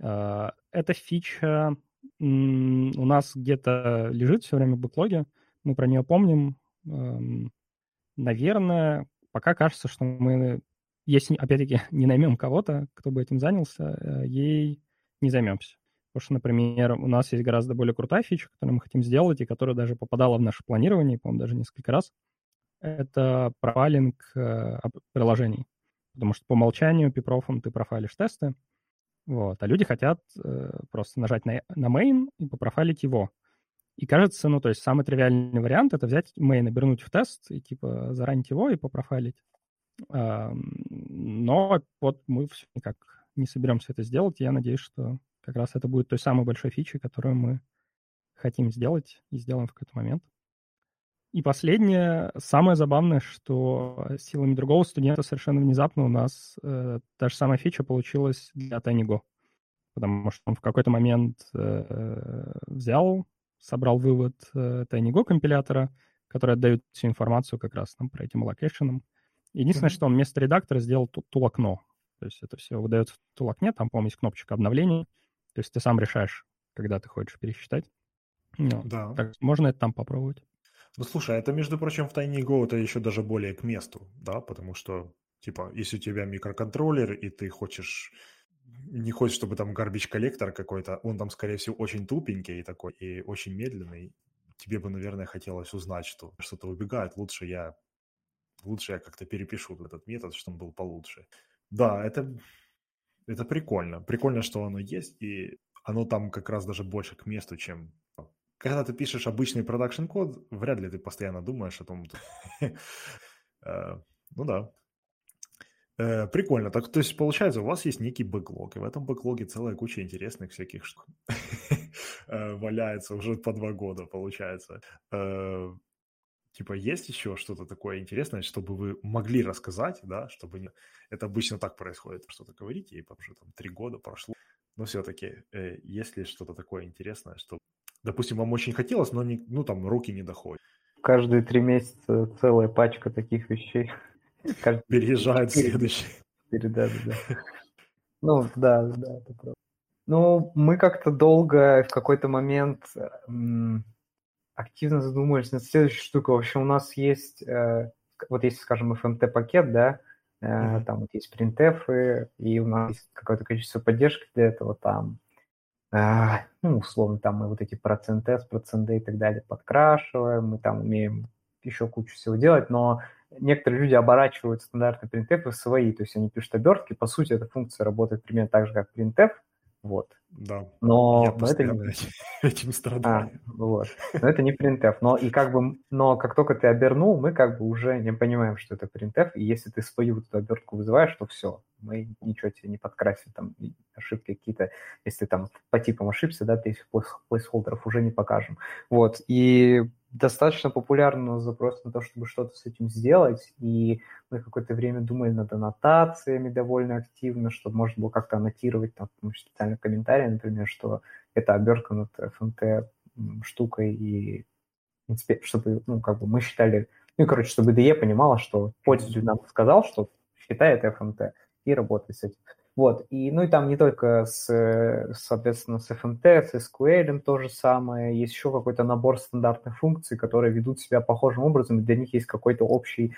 S2: Э, эта фича у нас где-то лежит все время в бэклоге. Мы про нее помним. Эм, наверное, пока кажется, что мы, если, опять-таки, не наймем кого-то, кто бы этим занялся, э, ей не займемся. Потому что, например, у нас есть гораздо более крутая фича, которую мы хотим сделать, и которая даже попадала в наше планирование, по-моему, даже несколько раз. Это профайлинг э, приложений. Потому что по умолчанию пипрофом ты профайлишь тесты, вот, а люди хотят э, просто нажать на, на main и попрофайлить его. И кажется, ну, то есть самый тривиальный вариант — это взять main, обернуть в тест и, типа, заранить его и попрофайлить. Э, но вот мы все никак не соберемся это сделать, и я надеюсь, что как раз это будет той самой большой фичей, которую мы хотим сделать и сделаем в какой-то момент. И последнее, самое забавное, что силами другого студента совершенно внезапно у нас э, та же самая фича получилась для TinyGo. Потому что он в какой-то момент э, взял, собрал вывод э, TinyGo компилятора, который отдает всю информацию как раз там про эти allocation ы. Единственное, mm-hmm. что он вместо редактора сделал тул-окно. То есть это все выдается в тул-окне, там, по-моему, есть кнопочка обновления. То есть ты сам решаешь, когда ты хочешь пересчитать. Ну, да. Так, можно это там попробовать.
S1: Ну, слушай, это, между прочим, в Tiny Go это еще даже более к месту, да, потому что, типа, если у тебя микроконтроллер, и ты хочешь не хочешь, чтобы там гарбич коллектор какой-то, он там, скорее всего, очень тупенький и такой, и очень медленный. Тебе бы, наверное, хотелось узнать, что что-то убегает. Лучше я, лучше я как-то перепишу этот метод, чтобы он был получше. Да, это, это прикольно. Прикольно, что оно есть, и оно там как раз даже больше к месту, чем когда ты пишешь обычный продакшн код, вряд ли ты постоянно думаешь о том. Э, ну да. Э, прикольно. Так, то есть, получается, у вас есть некий бэклог, и в этом бэклоге целая куча интересных всяких штук э, валяется уже по два года, получается. Типа, есть еще что-то такое интересное, чтобы вы могли рассказать, да, чтобы не... Это обычно так происходит, что-то говорите, и уже там три года прошло. Но все-таки, есть ли что-то такое интересное, что допустим, вам очень хотелось, но не, ну там руки не доходят.
S3: Каждые три месяца целая пачка таких вещей.
S1: Переезжает следующий.
S3: Да, да. Ну, да, да, это правда. Ну, мы как-то долго в какой-то момент м, активно задумывались над следующей штукой. В общем, у нас есть, э, вот если, скажем, FMT-пакет, да, э, mm-hmm. там вот есть printf, и у нас есть какое-то количество поддержки для этого, там ну, условно, там мы вот эти процент S, процент D и так далее подкрашиваем, мы там умеем еще кучу всего делать, но некоторые люди оборачивают стандартные printf в свои, то есть они пишут обертки, по сути, эта функция работает примерно так же, как printf, вот.
S1: Да.
S3: Но,
S1: я
S3: но это
S1: не... этим страдаю.
S3: А, вот. Но это не printf. Но и как бы, но как только ты обернул, мы как бы уже не понимаем, что это printf. И если ты свою вот эту обертку вызываешь, то все, мы ничего тебе не подкрасим, там ошибки какие-то, если там по типам ошибся, да, ты этих плейсхолдеров уже не покажем. Вот. И достаточно популярный запрос на то, чтобы что-то с этим сделать, и мы какое-то время думали над аннотациями довольно активно, чтобы можно было как-то аннотировать там специально комментарии, например, что это обертка над FMT штукой, и чтобы, ну, как бы мы считали, ну, короче, чтобы DE понимала, что пользователь нам сказал, что считает FMT, и работает с этим. Вот, и, ну и там не только с, соответственно, с FMT, с SQL то же самое, есть еще какой-то набор стандартных функций, которые ведут себя похожим образом, и для них есть какой-то общий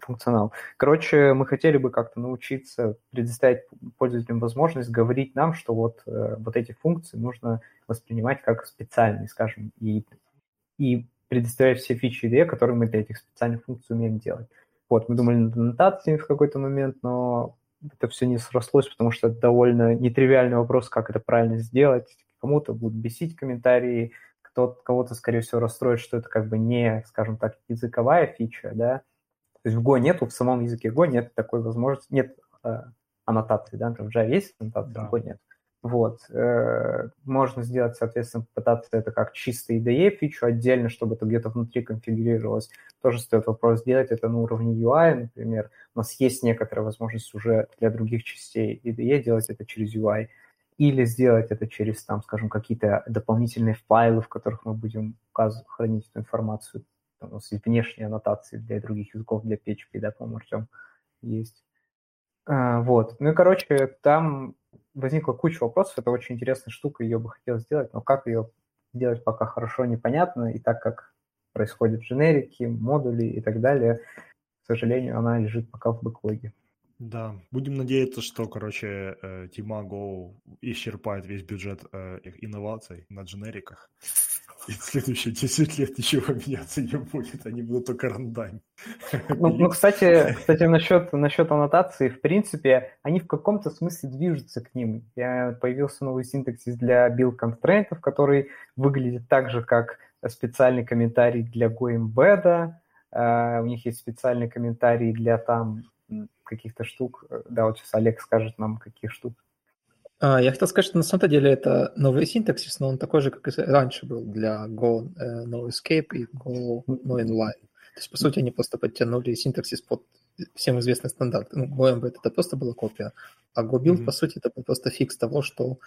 S3: функционал. Короче, мы хотели бы как-то научиться предоставить пользователям возможность говорить нам, что вот, э, вот эти функции нужно воспринимать как специальные, скажем, и, и предоставлять все фичи IDE, которые мы для этих специальных функций умеем делать. Вот, мы думали над аннотациями в какой-то момент, но это все не срослось, потому что это довольно нетривиальный вопрос, как это правильно сделать. Кому-то будут бесить комментарии, кто кого-то, скорее всего, расстроит, что это как бы не, скажем так, языковая фича, да. То есть в Go нету, в самом языке Go нет такой возможности, нет э, аннотации, да, в Java есть аннотация, да. в Go нет. Вот. Э, можно сделать, соответственно, пытаться это как чисто IDE фичу отдельно, чтобы это где-то внутри конфигурировалось. Тоже стоит вопрос сделать это на уровне UI, например. У нас есть некоторая возможность уже для других частей IDE делать это через UI. Или сделать это через, там, скажем, какие-то дополнительные файлы, в которых мы будем хранить эту информацию. у нас есть внешние аннотации для других языков, для PHP, да, по-моему, Артем, есть. А, вот. Ну и, короче, там возникла куча вопросов. Это очень интересная штука, ее бы хотелось сделать, но как ее сделать пока хорошо непонятно. И так как происходят дженерики, модули и так далее, к сожалению, она лежит пока в бэклоге.
S1: Да, будем надеяться, что, короче, э, Тима Go исчерпает весь бюджет э, инноваций на дженериках. И в следующие 10 лет ничего меняться не будет, они будут только рандань.
S3: Ну, ну кстати, кстати насчет, насчет аннотации, в принципе, они в каком-то смысле движутся к ним. Появился новый синтаксис для constraints, который выглядит так же, как специальный комментарий для GoEmbed, Uh, у них есть специальный комментарий для там каких-то штук. Да, вот сейчас Олег скажет нам, каких штук.
S4: А, я хотел сказать, что на самом деле это новый синтаксис, но он такой же, как и раньше был для Go э, No Escape и Go No Inline. То есть, по сути, они просто подтянули синтаксис под всем известный стандарт. Ну, GoMB это просто была копия, а GoBuild, mm-hmm. по сути, это был просто фикс того, что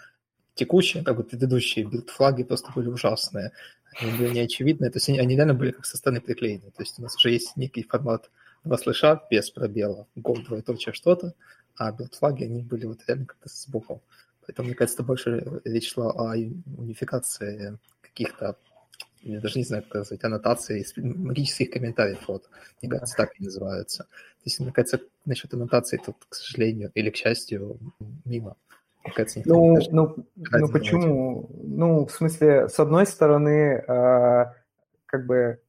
S4: текущие, как бы предыдущие билд-флаги просто были ужасные. Они были неочевидные, то есть они, они реально были как со стороны приклеены. То есть у нас уже есть некий формат два слэша без пробела, Go двоеточие что-то, а билд-флаги, они были вот реально как-то сбоку. Поэтому, мне кажется, больше речь шла о унификации каких-то, я даже не знаю, как сказать, аннотаций, магических комментариев, вот. Мне кажется, так они называются. То есть, мне кажется, насчет аннотации тут, к сожалению, или к счастью, мимо.
S3: Кажется, ну, ну, ну почему? Ну, в смысле, с одной стороны, э, как бы,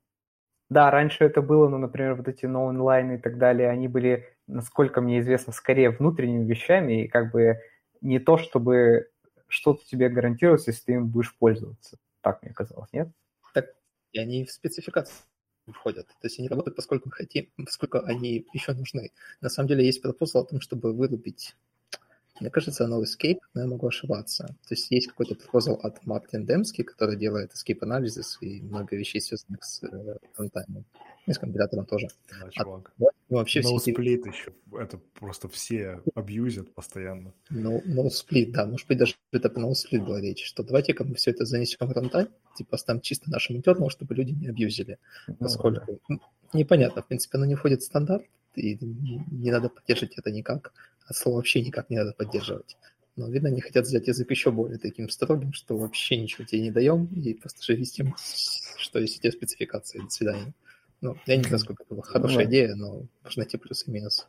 S3: да, раньше это было, ну, например, вот эти no онлайн и так далее, они были, насколько мне известно, скорее внутренними вещами, и как бы не то, чтобы что-то тебе гарантировалось, если ты им будешь пользоваться. Так мне казалось, нет?
S4: Так, и они в спецификацию входят. То есть они работают, поскольку мы хотим, поскольку они еще нужны. На самом деле есть пропозал о том, чтобы вырубить мне кажется, go:noescape, но я могу ошибаться. То есть есть какой-то пропозал от Мартин Демски, который делает escape анализис и много вещей, связанных с э, рантаймом. И с компилятором тоже.
S1: Да, чувак. А, ну, вообще no все split эти... еще. Это просто все абьюзят постоянно.
S4: No, nosplit, да. Может быть, даже это по nosplit была речь, что давайте-ка мы все это занесем в рантайм, типа поставим чисто нашим internal, чтобы люди не абьюзили. Ну, поскольку да. непонятно, в принципе, оно не входит в стандарт, и не надо поддерживать это никак. От слова вообще никак не надо поддерживать. Но, видно, они хотят сделать язык еще более таким строгим, что вообще ничего тебе не даем, и просто живи с тем, что есть у тебя спецификации. До свидания. Ну, я не знаю, сколько это была хорошая идея, но можно найти плюсы и минусы.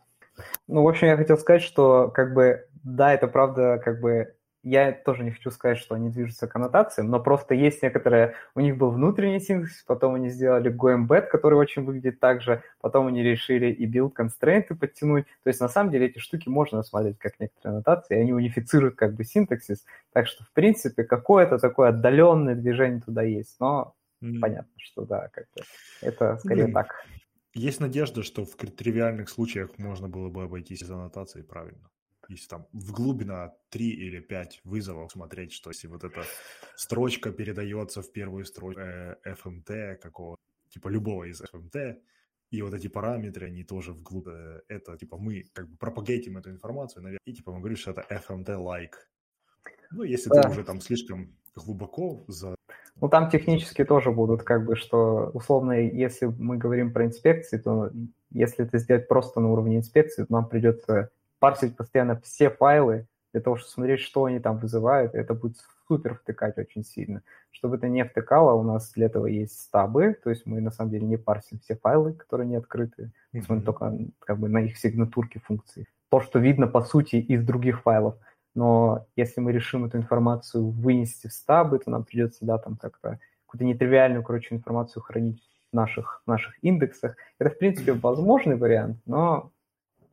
S3: Ну, в общем, я хотел сказать, что, как бы, да, это правда, как бы, я тоже не хочу сказать, что они движутся к аннотациям, но просто есть некоторые... У них был внутренний синтаксис, потом они сделали GoEmbed, который очень выглядит так же, потом они решили и build constraints подтянуть. То есть, на самом деле, эти штуки можно рассматривать как некоторые аннотации, они унифицируют как бы синтаксис. Так что, в принципе, какое-то такое отдаленное движение туда есть, но mm. понятно, что да, как бы это скорее mm. так.
S1: Есть надежда, что в тривиальных случаях можно было бы обойтись из аннотации правильно если там в глубина 3 или 5 вызовов смотреть, что если вот эта строчка передается в первую строчку э, FMT какого типа любого из FMT, и вот эти параметры, они тоже вглубь, э, это типа мы как бы пропагейтим эту информацию, наверное, и типа мы говорим, что это FMT-like. Ну, если да. ты уже там слишком глубоко за...
S3: Ну, там технически тоже будут, как бы, что, условно, если мы говорим про инспекции, то если это сделать просто на уровне инспекции, то нам придется парсить постоянно все файлы для того, чтобы смотреть, что они там вызывают, это будет супер втыкать очень сильно. Чтобы это не втыкало, у нас для этого есть стабы, то есть мы на самом деле не парсим все файлы, которые не открыты, mm-hmm. смотрим только как бы на их сигнатурки функций. То, что видно по сути из других файлов. Но если мы решим эту информацию вынести в стабы, то нам придется, да, там как-то какую-то нетривиальную, короче, информацию хранить в наших, в наших индексах. Это, в принципе, возможный вариант, но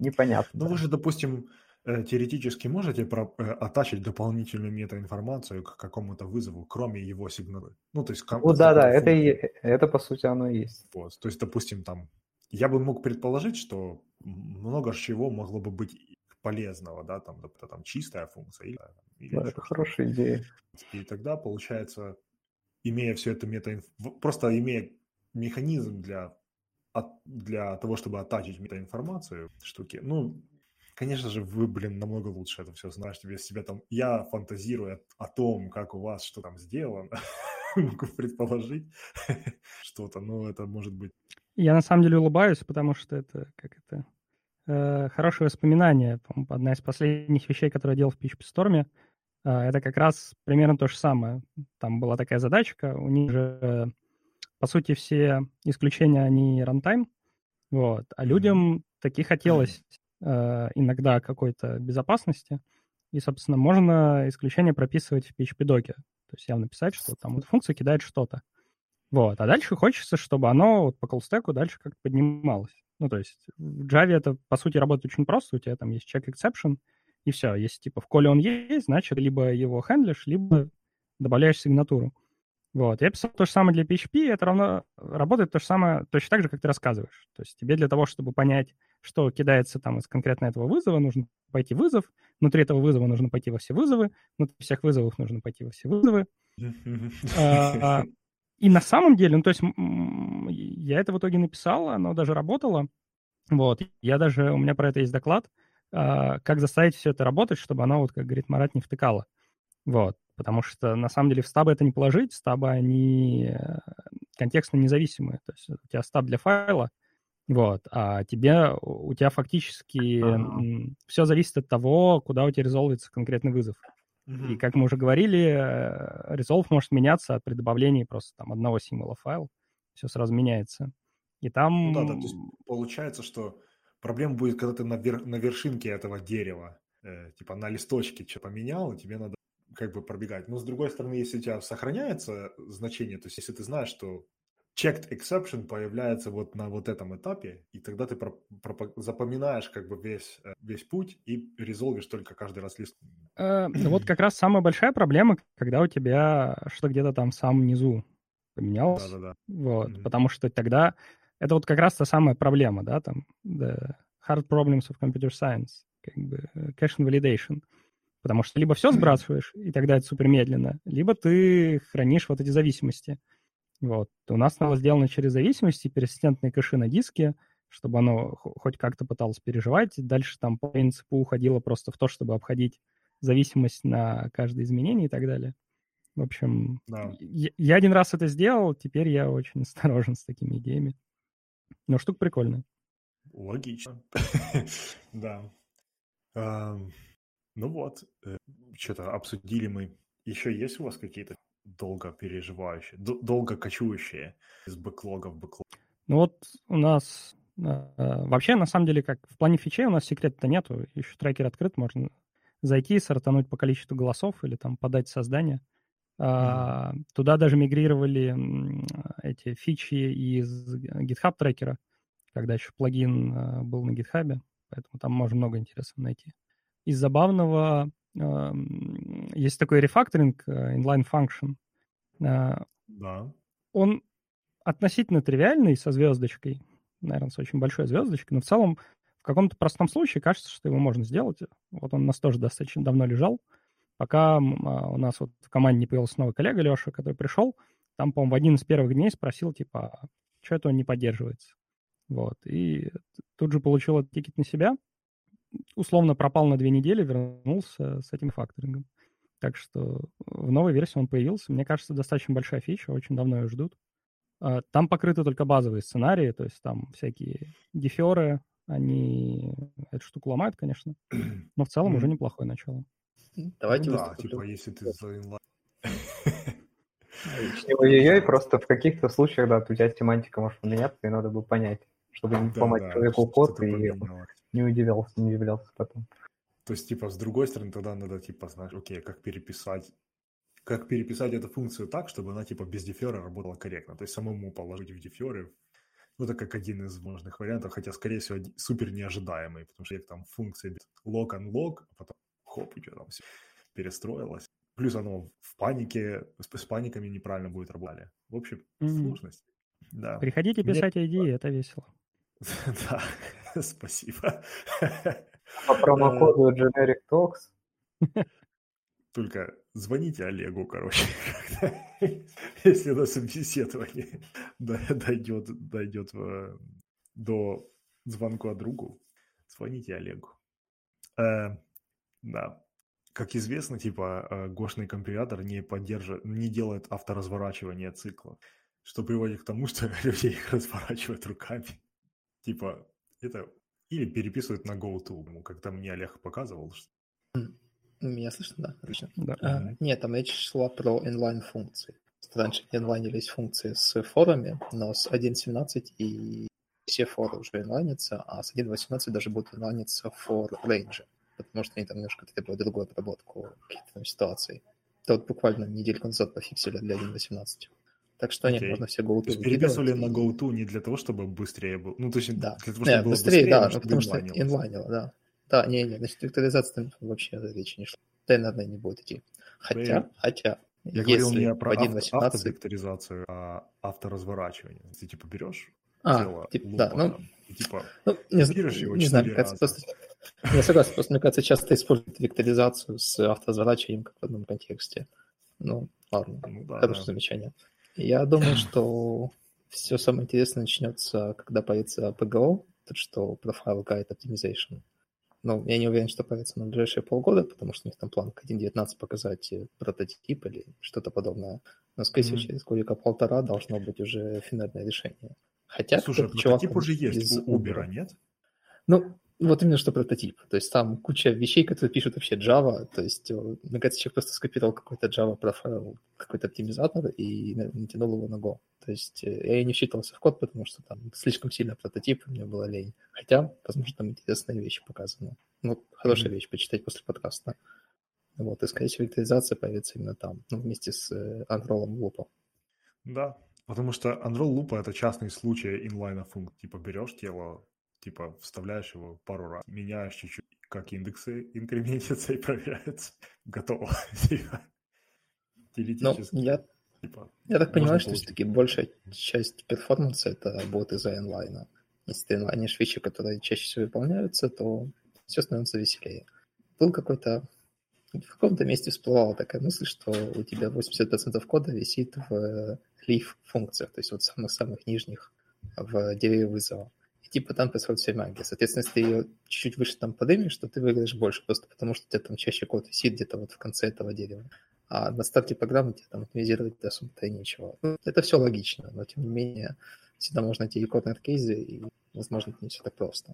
S3: непонятно.
S1: Ну, вы же, допустим, э, теоретически можете про, э, оттачить дополнительную метаинформацию к какому-то вызову, кроме его сигнала. Ну, то есть...
S3: Ну, да-да, это, и, это, по сути, оно и есть.
S1: Вот. То есть, допустим, там, я бы мог предположить, что много чего могло бы быть полезного, да, там, например, там чистая функция. Или,
S3: или да, это хорошая идея.
S1: И тогда, получается, имея все это мета... Просто имея механизм для, для того, чтобы оттачить метаинформацию штуки, ну, конечно же, вы, блин, намного лучше это все знаете. Без себя там... Я фантазирую о, том, как у вас что там сделано, могу предположить что-то, но это может быть...
S2: Я на самом деле улыбаюсь, потому что это, как это, э, хорошее воспоминание. Одна из последних вещей, которую я делал в PHP Storm, э, это как раз примерно то же самое. Там была такая задачка, у них же, по сути, все исключения, они рантайм, вот, а людям таки хотелось э, иногда какой-то безопасности, и, собственно, можно исключение прописывать в PHP-доке. То есть явно писать, что там вот функция кидает что-то. Вот. А дальше хочется, чтобы оно вот по колстеку дальше как-то поднималось. Ну, то есть в Java это, по сути, работает очень просто. У тебя там есть check exception, и все. Если, типа, в коле он есть, значит, либо его хендлишь, либо добавляешь сигнатуру. Вот. Я писал то же самое для PHP, это равно работает то же самое, точно так же, как ты рассказываешь. То есть тебе для того, чтобы понять, что кидается там из конкретно этого вызова, нужно пойти в вызов, внутри этого вызова нужно пойти во все вызовы, внутри всех вызовов нужно пойти во все вызовы. А, а, и на самом деле, ну, то есть я это в итоге написал, оно даже работало. Вот, я даже, у меня про это есть доклад, а, как заставить все это работать, чтобы оно, вот, как говорит Марат, не втыкало. Вот, потому что на самом деле в стабы это не положить, стабы, они э, контекстно независимые. То есть у тебя стаб для файла, вот, а тебе, у тебя фактически uh-huh. все зависит от того, куда у тебя резолвится конкретный вызов. И как мы уже говорили, э, resolve может меняться при добавлении просто там одного символа файл. Все сразу меняется. И там...
S1: Ну да, да, то есть получается, что проблема будет, когда ты на, вер... на вершинке этого дерева, э, типа на листочке что поменял, и тебе надо как бы пробегать. Но с другой стороны, если у тебя сохраняется значение, то есть если ты знаешь, что checked exception появляется вот на вот этом этапе, и тогда ты про, про, запоминаешь как бы весь, э, весь путь и резолвишь только каждый раз лист.
S2: Э, вот как раз самая большая проблема, когда у тебя что где-то там в самом низу поменялось. Да-да-да. Вот, mm-hmm. потому что тогда это вот как раз та самая проблема, да, там, the hard problems of computer science, как бы э, cache invalidation. Потому что либо все сбрасываешь, и тогда это супер медленно, либо ты хранишь вот эти зависимости. Вот. У нас оно сделано через зависимости, персистентные кэши на диске, чтобы оно хоть как-то пыталось переживать. Дальше там по принципу уходило просто в то, чтобы обходить зависимость на каждое изменение и так далее. В общем, да. я, я один раз это сделал, теперь я очень осторожен с такими идеями. Но штука прикольная.
S1: Логично. Да. Ну вот, э, что-то обсудили мы. Еще есть у вас какие-то долго переживающие, долго кочующие из бэклога в бэклог?
S2: Ну вот у нас э, вообще, на самом деле, как в плане фичей у нас секрета-то нету. Еще трекер открыт, можно зайти, сортануть по количеству голосов или там подать создание. Mm-hmm. Туда даже мигрировали эти фичи из GitHub трекера, когда еще плагин был на GitHub, поэтому там можно много интересного найти. Из забавного есть такой рефакторинг э, inline function.
S1: А, да.
S2: Он относительно тривиальный со звездочкой, наверное, с очень большой звездочкой, но в целом в каком-то простом случае кажется, что его можно сделать. Вот он у нас тоже достаточно давно лежал, пока а, у нас вот в команде не появился новый коллега Леша, который пришел, там, по-моему, в один из первых дней спросил, типа, «А что это он не поддерживается? Вот, и тут же получил этот тикет на себя, условно пропал на две недели, вернулся с этим факторингом. Так что в новой версии он появился. Мне кажется, достаточно большая фича, очень давно ее ждут. А, там покрыты только базовые сценарии, то есть там всякие деферы, они эту штуку ломают, конечно, но в целом уже неплохое начало.
S4: Давайте
S1: ну, да, типа, если ты за инлайн...
S3: Ой-ой-ой, просто в каких-то случаях, да, у тебя семантика может поменяться, и надо бы понять, чтобы не поломать человеку код и не удивлялся, не удивлялся потом.
S1: То есть, типа, с другой стороны, тогда надо, типа, знаешь, окей, как переписать как переписать эту функцию так, чтобы она типа без дефера работала корректно. То есть самому положить в деферы, ну, это как один из возможных вариантов, хотя, скорее всего, супер неожидаемый, потому что там функция lock-unlock, а потом хоп, у тебя там все перестроилось. Плюс оно в панике, с, с паниками неправильно будет работать. В общем, mm-hmm. сложность. Да.
S2: Приходите писать Мне... идеи, это весело.
S1: Да, спасибо.
S3: По промокоду Generic Talks.
S1: Только звоните Олегу, короче, если на собеседование дойдет, дойдет до звонка другу, звоните Олегу. Э, да. Как известно, типа, э, гошный компилятор не поддерживает, не делает авторазворачивание цикла, что приводит к тому, что люди их разворачивают руками. Типа, это или переписывают на GoTo, как там мне Олег показывал. Что...
S4: Меня слышно, да? Отлично. Да. А, нет, там речь шла про inline-функции. Раньше инлайнились функции с форами, но с 1.17 и все форы уже инлайнятся, а с 1.18 даже будут инлайниться for range потому что они там немножко требуют другую обработку каких-то там ситуаций. Это вот буквально недельку назад пофиксили для 1.18. Так что okay. нет, можно все GoTo
S1: То есть переписывали на GoTo не для того, чтобы быстрее было, ну, то есть
S4: да.
S1: для
S4: того, чтобы нет, было быстрее, быстрее да, но потому что инлайнило, да. Да, не, не, значит, векторизация вообще речи не шла. Да, наверное, не будет идти. Хотя, Вы... хотя,
S1: я говорил не про автовекторизацию, а авторазворачивание. Ты типа берешь
S4: а, тело, типа, лупа, да, ну, там, и, типа, ну, не, его не знаю, кажется, просто я согласен, просто мне кажется, часто используют векторизацию с автозаворачиванием как в одном контексте. Ну, ладно, ну, да, хорошее да. замечание. Я думаю, что все самое интересное начнется, когда появится PGO, то что Profile Guide Optimization. Ну, я не уверен, что появится на ближайшие полгода, потому что у них там план к 1.19 показать э, прототип или что-то подобное. Но, скорее всего, mm-hmm. через годика полтора должно быть уже финальное решение. Хотя,
S1: Слушай, прототип уже есть у Uber, нет?
S4: Ну, вот именно что прототип. То есть там куча вещей, которые пишут вообще Java. То есть, э, мне кажется, человек просто скопировал какой-то Java профайл, какой-то оптимизатор и натянул его на Go. То есть э, я не считался в код, потому что там слишком сильно прототип, мне было лень. Хотя, возможно, там интересные вещи показаны. Ну, хорошая mm-hmm. вещь почитать после подкаста. Вот, и, скорее всего, векторизация появится именно там, ну, вместе с э, Unroll Loop.
S1: Да, потому что Unroll Loop — это частный случай инлайна функции. Типа берешь тело, типа вставляешь его пару раз, меняешь чуть-чуть, как индексы инкрементятся и проверяются. Готово. Типа,
S4: теоретически. Ну, я, типа, я так понимаю, что все-таки большая часть перформанса это будет из-за инлайна. Если ты инлайнишь вещи, которые чаще всего выполняются, то все становится веселее. Был какой-то в каком-то месте всплывала такая мысль, что у тебя 80% кода висит в leaf функциях, то есть вот самых-самых нижних в дереве вызова типа там происходит вся магия. Соответственно, если ты ее чуть-чуть выше там поднимешь, то ты выиграешь больше, просто потому что у тебя там чаще код висит где-то вот в конце этого дерева. А на старте программы тебе там оптимизировать особо-то и нечего. Ну, это все логично, но тем не менее всегда можно найти корнер-кейзы, и, возможно, это не все так просто.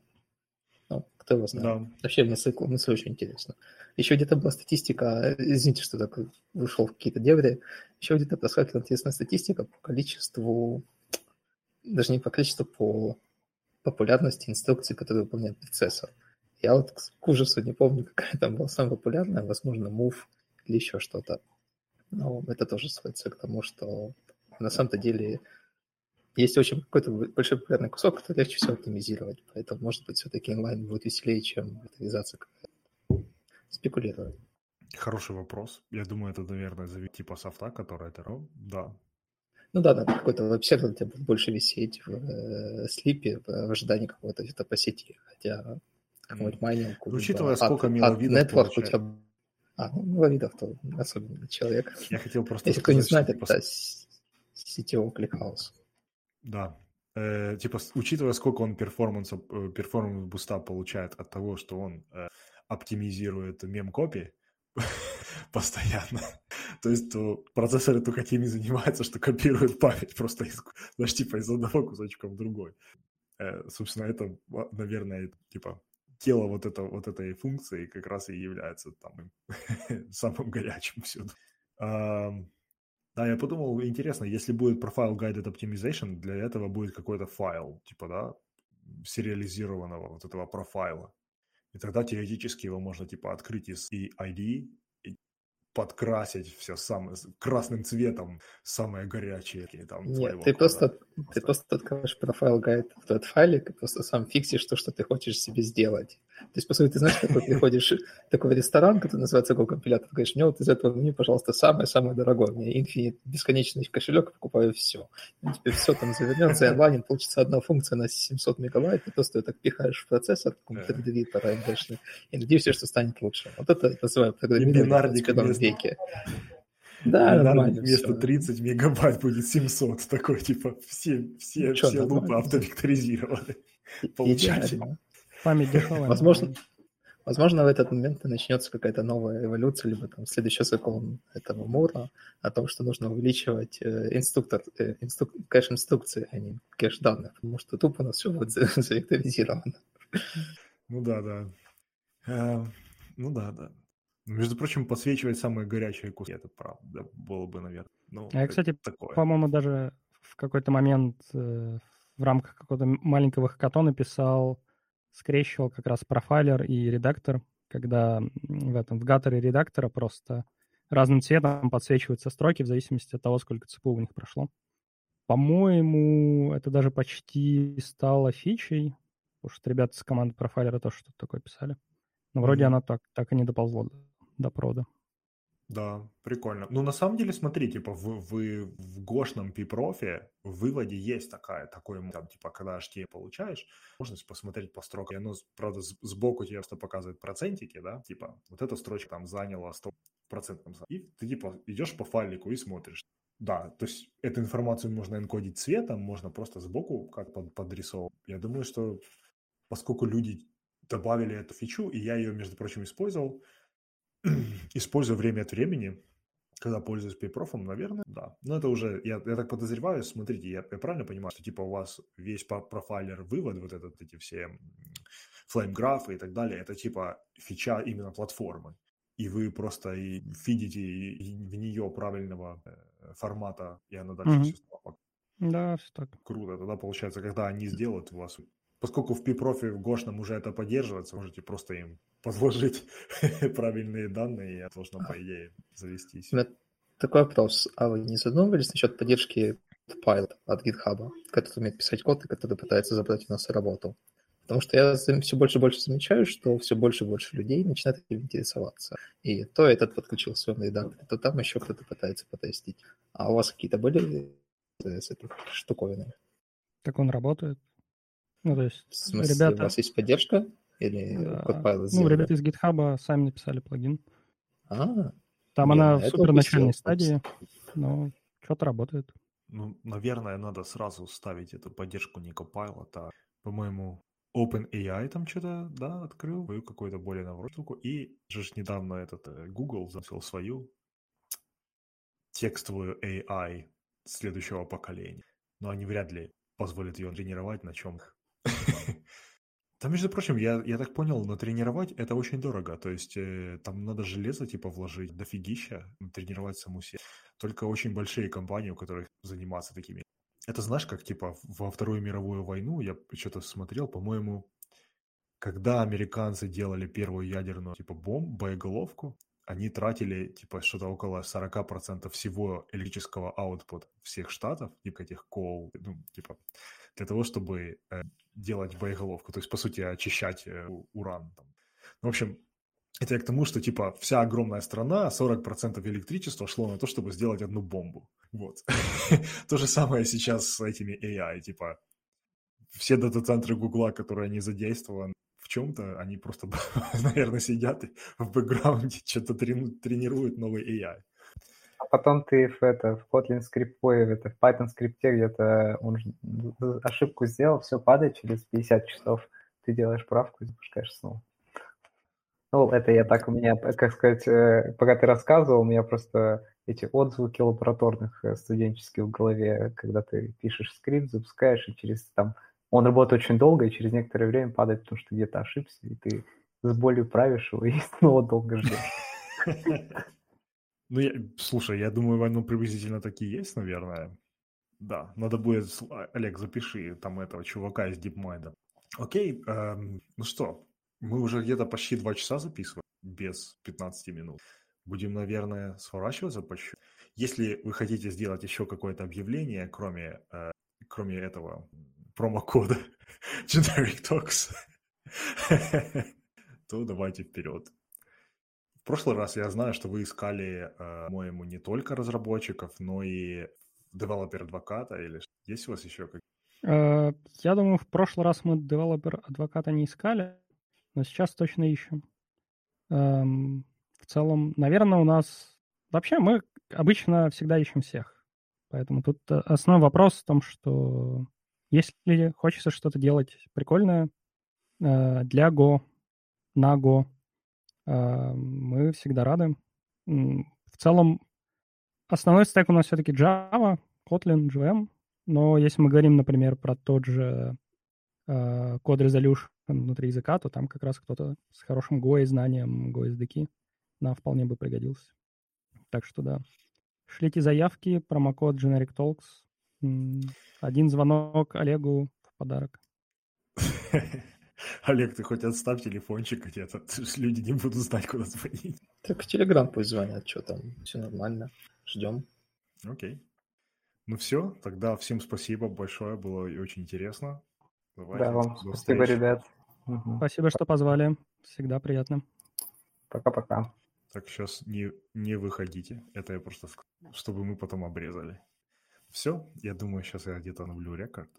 S4: Ну, кто его знает. Да. Вообще, мысль, мысль очень интересна. Еще где-то была статистика, извините, что так вышел в какие-то дебри, еще где-то проскакивала интересная статистика по количеству, даже не по количеству, по популярности инструкций, которые выполняет процессор. Я вот к ужасу не помню, какая там была самая популярная, возможно, move или еще что-то. Но это тоже сводится к тому, что на самом-то деле есть очень какой-то большой популярный кусок, который легче всего оптимизировать. Поэтому, может быть, все-таки онлайн будет веселее, чем авторизация. Спекулировать.
S1: Хороший вопрос. Я думаю, это, наверное, зависит типа софта, который это. Да,
S4: ну да, да, какой-то веб-сервер будет больше висеть в э, слипе в ожидании какого-то где-то по сети. Хотя какой-нибудь майнинг...
S1: Ну, учитывая, от, сколько миловидов
S4: Network у тебя... А, ну, миловидов, то особенно человек.
S1: Я хотел просто
S4: Если кто не знает, это просто... CTO ClickHouse.
S1: Да. Э, типа, учитывая, сколько он перформанса, э, перформанс буста получает от того, что он э, оптимизирует мем-копии, постоянно. То есть то процессоры только теми занимаются, что копируют память просто из, знаешь, типа из одного кусочка в другой. Э, собственно, это, наверное, типа тело вот, это, вот этой функции как раз и является там самым горячим всюду. А, да, я подумал, интересно, если будет profile guided optimization, для этого будет какой-то файл, типа, да, сериализированного вот этого профайла. И тогда теоретически его можно типа открыть из и ID, подкрасить все самое, красным цветом, самое горячее. Там,
S4: Нет, ты просто, ты просто открываешь профайл гайд в тот файлик и просто сам фиксишь то, что ты хочешь себе сделать. То есть, по сути, ты знаешь, как ты приходишь в такой ресторан, который называется Go компилятор, говоришь, мне вот из этого меню, пожалуйста, самое-самое дорогое. Мне Infinite, бесконечный кошелек, покупаю все. Ну, теперь все там завернется, и онлайн получится одна функция на 700 мегабайт, и просто ее так пихаешь в процессор, редвитера и надеешься, что станет лучше. Вот это называю программирование 21 веке.
S1: Да, нормально. Вместо 30 мегабайт будет 700. Такой, типа, все, все, ну, все лупы автовекторизированы.
S2: Получатель. Память дешевая.
S4: Возможно, возможно, в этот момент начнется какая-то новая эволюция, либо там следующий закон этого Мура о том, что нужно увеличивать э, инструктор, э, инструк, кэш инструкции, а не кэш данных, потому что тупо у нас все будет завекторизировано.
S1: Ну да, да. Э, ну да, да. Между прочим, подсвечивать самые горячие куски, это правда было бы, наверное. Ну,
S2: а я, кстати, по-моему, даже в какой-то момент э, в рамках какого-то маленького хакатона писал, скрещивал как раз профайлер и редактор, когда в этом в гаторе редактора просто разным цветом подсвечиваются строки в зависимости от того, сколько ЦПУ у них прошло. По-моему, это даже почти стало фичей, потому что ребята с команды профайлера тоже что-то такое писали. Но вроде mm-hmm. она так, так и не доползла до прода.
S1: Да, прикольно. Ну, на самом деле, смотри, типа, в, в, в гошном пипрофе в выводе есть такая, такой, там, типа, когда HT получаешь, можно посмотреть по строкам. Оно, правда, сбоку тебе просто показывает процентики, да, типа, вот эта строчка там заняла 100 процентном. И ты, типа, идешь по файлику и смотришь. Да, то есть эту информацию можно энкодить цветом, можно просто сбоку как под, подрисовывать. Я думаю, что поскольку люди добавили эту фичу, и я ее, между прочим, использовал, использую время от времени, когда пользуюсь пейпрофом, наверное, да. Но это уже, я, я так подозреваю, смотрите, я, я правильно понимаю, что типа у вас весь профайлер вывод, вот этот, эти все флейм-графы и так далее, это типа фича именно платформы. И вы просто и фидите в нее правильного э, формата, и она дальше mm-hmm. все стало.
S2: Да, все так.
S1: Круто. Тогда получается, когда они сделают, у вас поскольку в пипрофе в Гошном уже это поддерживается, можете просто им подложить правильные данные, и это должно, по идее, завестись.
S4: Такой вопрос. А вы не задумывались насчет поддержки Pilot от GitHub, который умеет писать код и который пытается забрать у нас работу? Потому что я все больше и больше замечаю, что все больше и больше людей начинают этим интересоваться. И то этот подключил свой редактор, то там еще кто-то пытается потестить. А у вас какие-то были с этой штуковиной?
S2: Как он работает? Ну, то есть,
S4: в смысле, ребята... у вас есть поддержка? Или да.
S2: Code Ну, ребята из GitHub сами написали плагин. А, Там она в супер начальной стадии, но что-то работает.
S1: Ну, наверное, надо сразу ставить эту поддержку не Copilot, а, по-моему, OpenAI там что-то, да, открыл, свою какую-то более наворот штуку. И же ж недавно этот э, Google запустил свою текстовую AI следующего поколения. Но они вряд ли позволят ее тренировать на чем Там, между прочим, я, я так понял, натренировать это очень дорого. То есть э, там надо железо типа вложить дофигища, тренировать саму себе. Только очень большие компании, у которых заниматься такими. Это знаешь, как типа во Вторую мировую войну, я что-то смотрел, по-моему, когда американцы делали первую ядерную типа бомбу, боеголовку, они тратили типа что-то около 40% всего электрического аутпута всех штатов, типа этих кол, ну, типа для того, чтобы э, делать боеголовку, то есть, по сути, очищать э, уран. Там. Ну, в общем, это я к тому, что, типа, вся огромная страна, 40% электричества шло на то, чтобы сделать одну бомбу. Вот. то же самое сейчас с этими AI, типа, все дата-центры Гугла, которые они задействованы в чем-то, они просто, наверное, сидят в бэкграунде, что-то тренируют новый AI
S3: потом ты в, это, в Kotlin скрипт, ой, это, в Python скрипте где-то он ошибку сделал, все падает через 50 часов, ты делаешь правку и запускаешь снова. Ну, это я так, у меня, как сказать, э, пока ты рассказывал, у меня просто эти отзвуки лабораторных э, студенческих в голове, когда ты пишешь скрипт, запускаешь, и через там, он работает очень долго, и через некоторое время падает, потому что где-то ошибся, и ты с болью правишь его, и снова долго ждешь.
S1: Ну, слушай, я думаю, ну, приблизительно такие есть, наверное. Да, надо будет, а, Олег, запиши там этого чувака из DeepMind. Окей, эм, ну что, мы уже где-то почти два часа записываем, без 15 минут. будем, наверное, сворачиваться по чуть Если вы хотите сделать еще какое-то объявление, кроме, э, кроме этого промокода Generic Talks, то давайте вперед. В прошлый раз я знаю, что вы искали, э, по-моему, не только разработчиков, но и девелопер-адвоката или есть у вас еще какие
S2: Э, Я думаю, в прошлый раз мы девелопер-адвоката не искали, но сейчас точно ищем. Эм, В целом, наверное, у нас... Вообще, мы обычно всегда ищем всех. Поэтому тут э, основной вопрос в том, что если хочется что-то делать прикольное э, для Go, на Go, э, мы всегда рады. В целом, основной стек у нас все-таки Java, Kotlin, JVM, но если мы говорим, например, про тот же э, код resolution внутри языка, то там как раз кто-то с хорошим Go и знанием Go SDK нам вполне бы пригодился. Так что да. Шлите заявки, промокод Generic Talks. Один звонок Олегу в подарок.
S1: Олег, ты хоть отставь телефончик где-то, люди не будут знать, куда звонить.
S4: Так в Телеграм пусть звонят, что там, все нормально, ждем.
S1: Окей. Ну все, тогда всем спасибо большое, было очень интересно. Давайте,
S3: Да, вам
S1: до
S3: спасибо,
S1: встречи.
S3: ребят. Мгм.
S2: Спасибо, что позвали. Всегда приятно.
S3: Пока-пока.
S1: Так, сейчас не, не выходите. Это я просто, чтобы мы потом обрезали. Все, я думаю, сейчас я где-то обновлю рекорд.